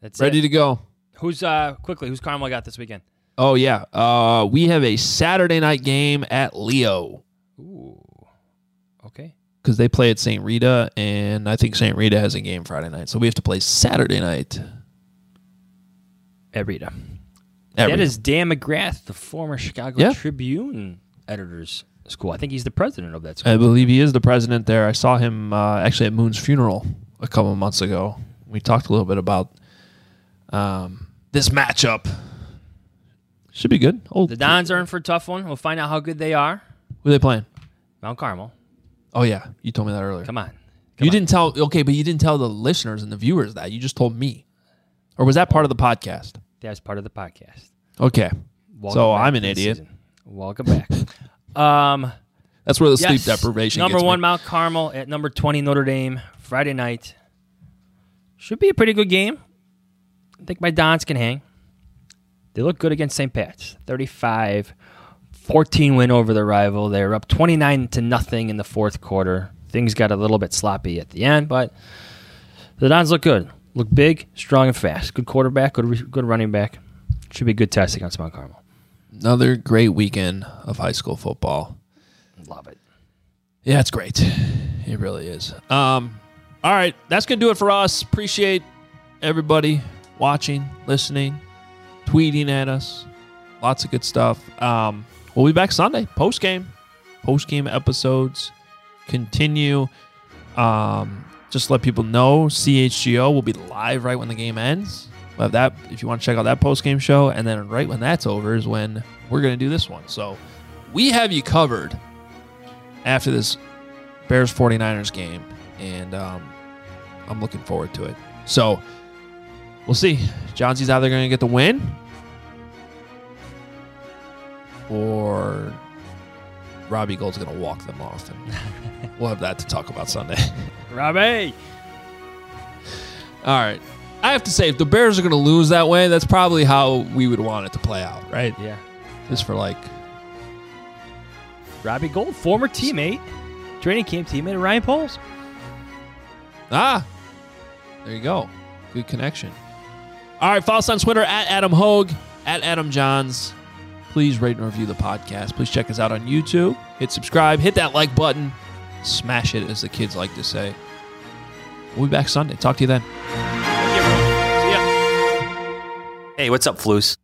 That's Ready it. to go. Who's uh quickly? Who's Carmel got this weekend? Oh yeah, uh, we have a Saturday night game at Leo Ooh, Okay. because they play at St. Rita, and I think St. Rita has a game Friday night, so we have to play Saturday night At Rita. At that Rita. is Dan McGrath, the former Chicago Yeah. Tribune editor's school. I think he's the president of that school. I believe he is the president there. I saw him uh, actually at Moon's funeral a couple of months ago. We talked a little bit about um, this matchup. Should be good. Oh, The Dons are in for a tough one. We'll find out how good they are. who are they playing? Mount Carmel. Oh yeah, you told me that earlier. Come on. you didn't tell. Okay, but you didn't tell the listeners and the viewers that. You just told me, or was that part of the podcast? That's part of the podcast. Okay. Welcome so I'm an idiot. season. Welcome back. um, That's where the sleep deprivation. Number gets me. one, Mount Carmel at number twenty, Notre Dame. Friday night should be a pretty good game. I think my Dons can hang. They look good against St. Pat's. 35 14 win over the rival. They were up 29 to nothing in the fourth quarter. Things got a little bit sloppy at the end, but the Dons look good. Look big, strong, and fast. Good quarterback, good, good running back. Should be a good test against Mount Carmel. Another great weekend of high school football. Love it. Yeah, it's great. It really is. Um, all right, that's gonna do it for us. Appreciate everybody watching, listening, tweeting at us. Lots of good stuff. Um, we'll be back Sunday post game. Post game episodes continue. Um, just let people know CHGO will be live right when the game ends. We'll have that if you want to check out that post game show, and then right when that's over is when we're gonna do this one. So we have you covered after this Bears 49ers game, and um, I'm looking forward to it. So we'll see. Johnson's either going to get the win or Robbie Gould's going to walk them off. And we'll have that to talk about Sunday. Robbie! All right. I have to say, if the Bears are going to lose that way, that's probably how we would want it to play out, right? Yeah. Just for like Robbie Gould, former teammate, training camp teammate of Ryan Poles. Ah, there you go. Good connection. All right, follow us on Twitter at Adam Hoge, at Adam Jahns. Please rate and review the podcast. Please check us out on YouTube. Hit subscribe, hit that like button, smash it, as the kids like to say. We'll be back Sunday. Talk to you then. Hey, what's up, Floos?